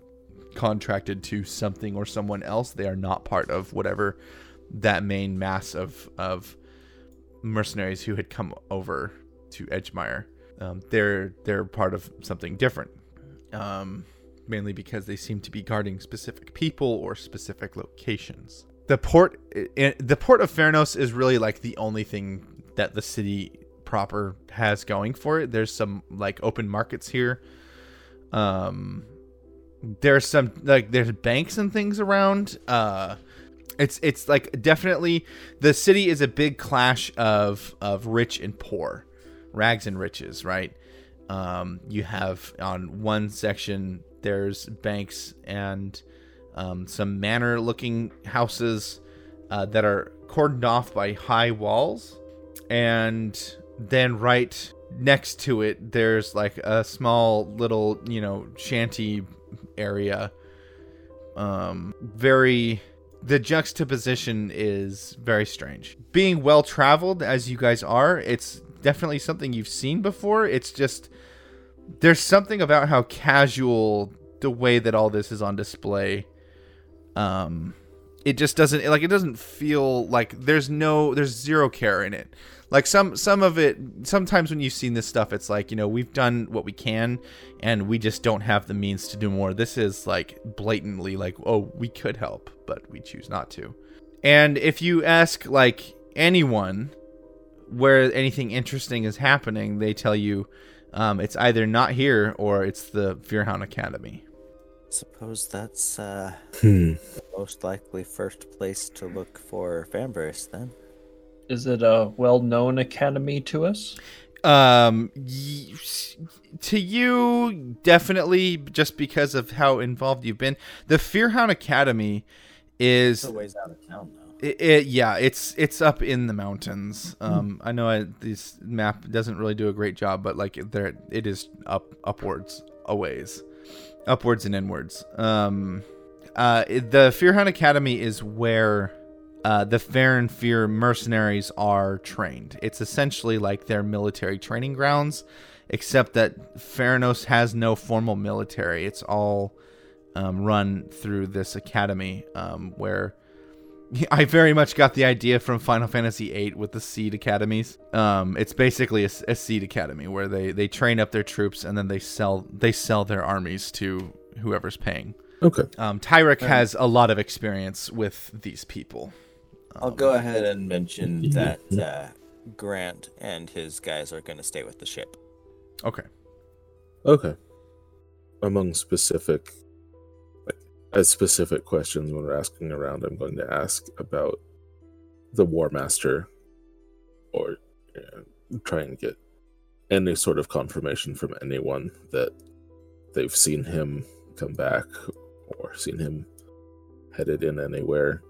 contracted to something or someone else. They are not part of whatever that main mass of of mercenaries who had come over to Edgemire. Um, they're they're part of something different, um, mainly because they seem to be guarding specific people or specific locations. The port the port of Theranos is really like the only thing that the city proper has going for it. There's some like open markets here. Um, there's some like there's banks and things around. Uh, it's it's like definitely the city is a big clash of of rich and poor, rags and riches, right? Um, you have on one section there's banks and um, some manor looking houses uh, that are cordoned off by high walls, and then right next to it there's like a small little you know shanty area. Um, very the juxtaposition is very strange. Being well traveled as you guys are, it's definitely something you've seen before. It's just there's something about how casual the way that all this is on display um it just doesn't like it doesn't feel like there's no there's zero care in it like some some of it sometimes when you've seen this stuff it's like you know we've done what we can and we just don't have the means to do more this is like blatantly like oh we could help but we choose not to and if you ask like anyone where anything interesting is happening they tell you um, it's either not here or it's the fearhound academy Suppose that's uh, Hmm. the most likely first place to look for Vambrace then. Is it a well-known academy to us? Um, y- to you, definitely, just because of how involved you've been. The Fearhound Academy It's is, a ways out of town though. it, it, yeah, it's it's up in the mountains. Um, I know I, this map doesn't really do a great job, but like there, it is up upwards a ways, upwards and inwards. Um, uh, it- the Fearhound Academy is where uh, the Fair and Fear mercenaries are trained. It's essentially like their military training grounds, except that Theranos has no formal military. It's all um, run through this academy um, where I very much got the idea from Final Fantasy VIII with the Seed Academies. Um, it's basically a, a Seed Academy where they, they train up their troops and then they sell they sell their armies to whoever's paying. Okay. Um, Tyrek has a lot of experience with these people. I'll Um, go ahead and mention that uh, Grant and his guys are going to stay with the ship. Okay. Okay. Among specific, like, as specific questions when we're asking around, I'm going to ask about the War Master, or uh, try and get any sort of confirmation from anyone that they've seen him come back or seen him headed in anywhere.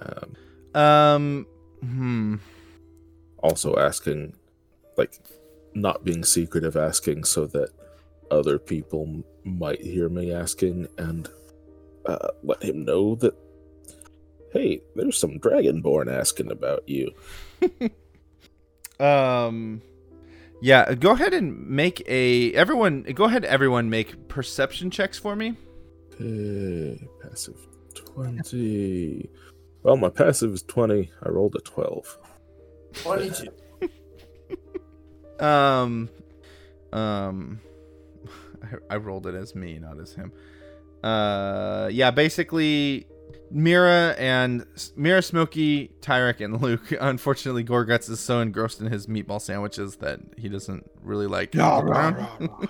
Um, Um. Hmm. also asking like not being secretive asking so that other people m- might hear me asking and uh, let him know that hey there's some dragonborn asking about you Um. Yeah. Go ahead and make a everyone. Go ahead, everyone. Make perception checks for me. okay passive 20 well my passive is 20 i rolled a 12 22. Um. Um. I, I rolled it as me, not as him. Uh. Yeah. Basically, Mira and Mira, Smokey, Tyrek, and Luke. Unfortunately, Gorguts is so engrossed in his meatball sandwiches that he doesn't really like. Rah, looking rah,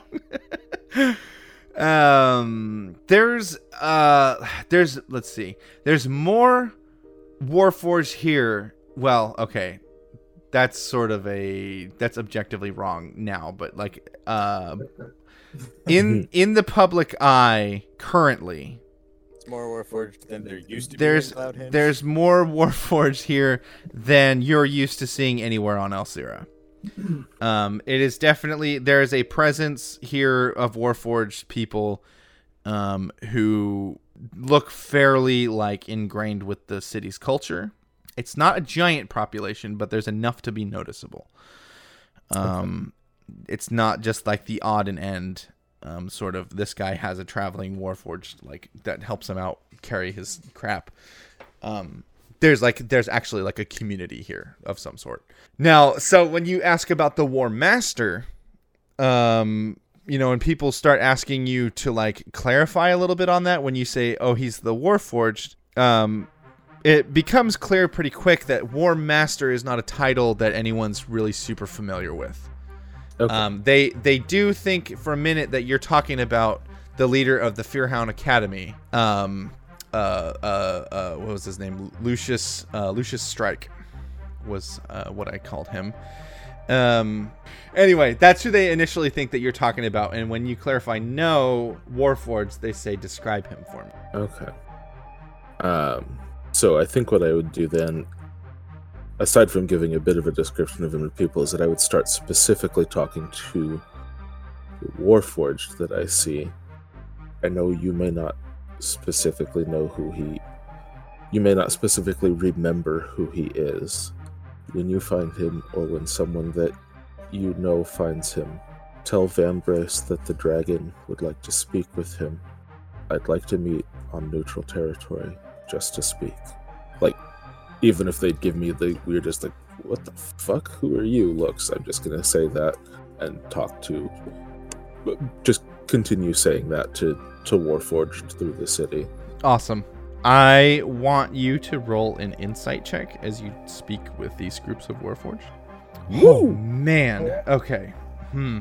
around. um. There's uh. There's let's see. There's more Warforged here. Well, okay. That's sort of a that's objectively wrong now, but like uh in in the public eye currently It's more Warforged than there used to there's be. in Cloudhenge. there's more Warforged here than you're used to seeing anywhere on Elsira. Um, it is definitely there is a presence here of Warforged people um, who look fairly like ingrained with the city's culture. It's not a giant population, but there's enough to be noticeable. Um, it's not just like the odd and end um, sort of. This guy has a traveling Warforged like that helps him out carry his crap. Um, there's like there's actually like a community here of some sort. Now, so when you ask about the War Master, um, you know, when people start asking you to like clarify a little bit on that, when you say, "Oh, he's the Warforged," um, it becomes clear pretty quick that War Master is not a title that anyone's really super familiar with. okay Um, they they do think for a minute that you're talking about the leader of the Fearhound Academy. Um, uh, uh, uh, what was his name? Lucius uh, Lucius Strike was uh, what I called him. Um, anyway, that's who they initially think that you're talking about, and when you clarify no Warforged, they say describe him for me. Okay. Um, so I think what I would do then, aside from giving a bit of a description of him to people, is that I would start specifically talking to Warforged that I see. I know you may not specifically know who he. You may not specifically remember who he is. When you find him, or when someone that you know finds him, tell Vambrace that the dragon would like to speak with him. I'd like to meet on neutral territory just to speak. Like, even if they'd give me the weirdest, like, what the fuck? Who are you? Looks, I'm just gonna say that and talk to. Just continue saying that to to Warforged through the city. Awesome. I want you to roll an insight check as you speak with these groups of Warforged. Oh man. Okay. Hmm.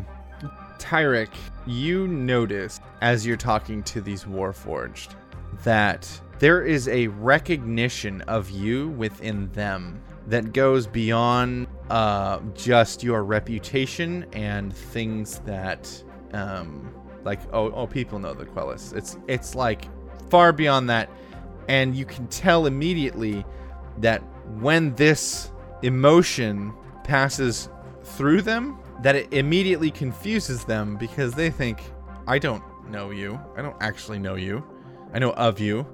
Tyrek, you notice as you're talking to these Warforged that there is a recognition of you within them that goes beyond uh, just your reputation and things that, um, like oh oh people know the Quellists. It's it's like far beyond that, and you can tell immediately that when this emotion passes through them, that it immediately confuses them because they think, I don't know you. I don't actually know you. I know of you,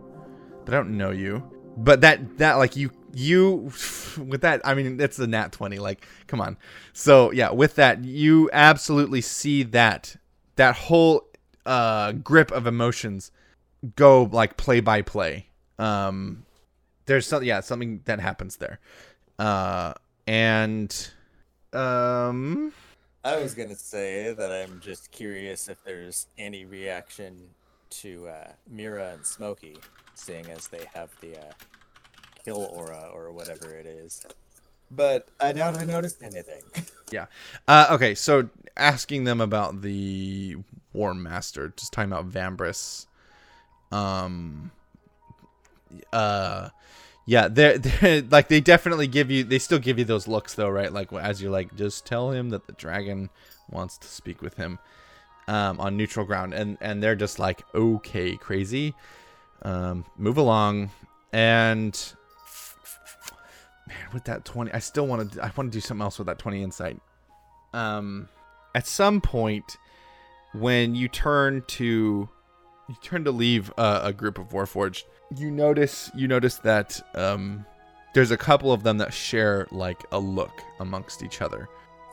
but I don't know you. But that that like you you with that I mean that's the nat 20 like come on. So yeah, with that you absolutely see that that whole uh grip of emotions go like play by play. Um there's some yeah, something that happens there. Uh and um I was gonna say that I'm just curious if there's any reaction to uh, Mira and Smokey, seeing as they have the uh, kill aura or whatever it is. But I doubt I noticed anything. Yeah. Uh, okay, so asking them about the War Master, just talking about Vambrace. Um. Uh. Yeah, they're, they're like they definitely give you. They still give you those looks though, right? Like as you're like, just tell him that the dragon wants to speak with him, um, on neutral ground, and and they're just like, okay, crazy, um, move along, and man, with that twenty, I still want to. I want to do something else with that twenty insight. Um, at some point, when you turn to, you turn to leave a, a group of Warforged, you notice you notice that um, there's a couple of them that share like a look amongst each other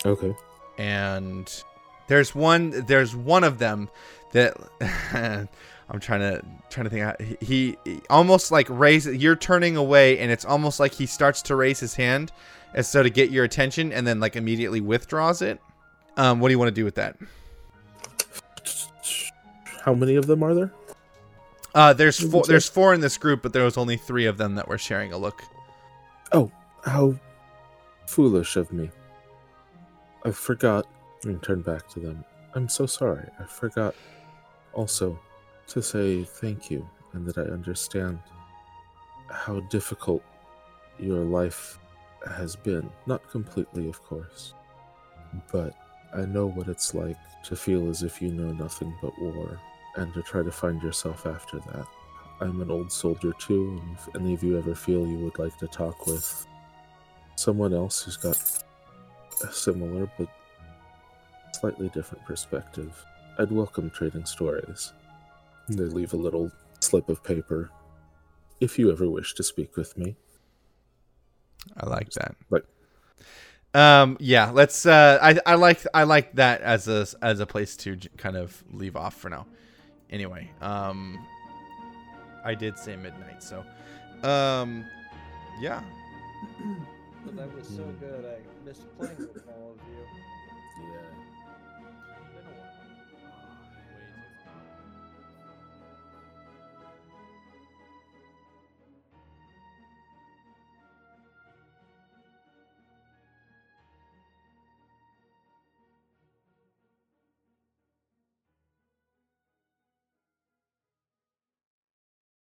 Okay. and there's one there's one of them that I'm trying to trying to think how, he, he almost like raises you're turning away and it's almost like he starts to raise his hand as so to get your attention and then like immediately withdraws it um what do you want to do with that How many of them are there? Uh there's four there's four in this group but there was only three of them that were sharing a look Oh, how foolish of me. I forgot and turn back to them. I'm so sorry. I forgot also to say thank you and that I understand how difficult your life has been. Not completely, of course, but I know what it's like to feel as if you know nothing but war and to try to find yourself after that. I'm an old soldier too, and if any of you ever feel you would like to talk with someone else who's got a similar but slightly different perspective, I'd welcome trading stories. They leave a little slip of paper if you ever wish to speak with me. I like that. Like, Um, yeah, let's. Uh, I I like I like that as a as a place to kind of leave off for now. Anyway, um, I did say midnight, so, um, yeah. But that was so good. I missed playing with all of you. yeah,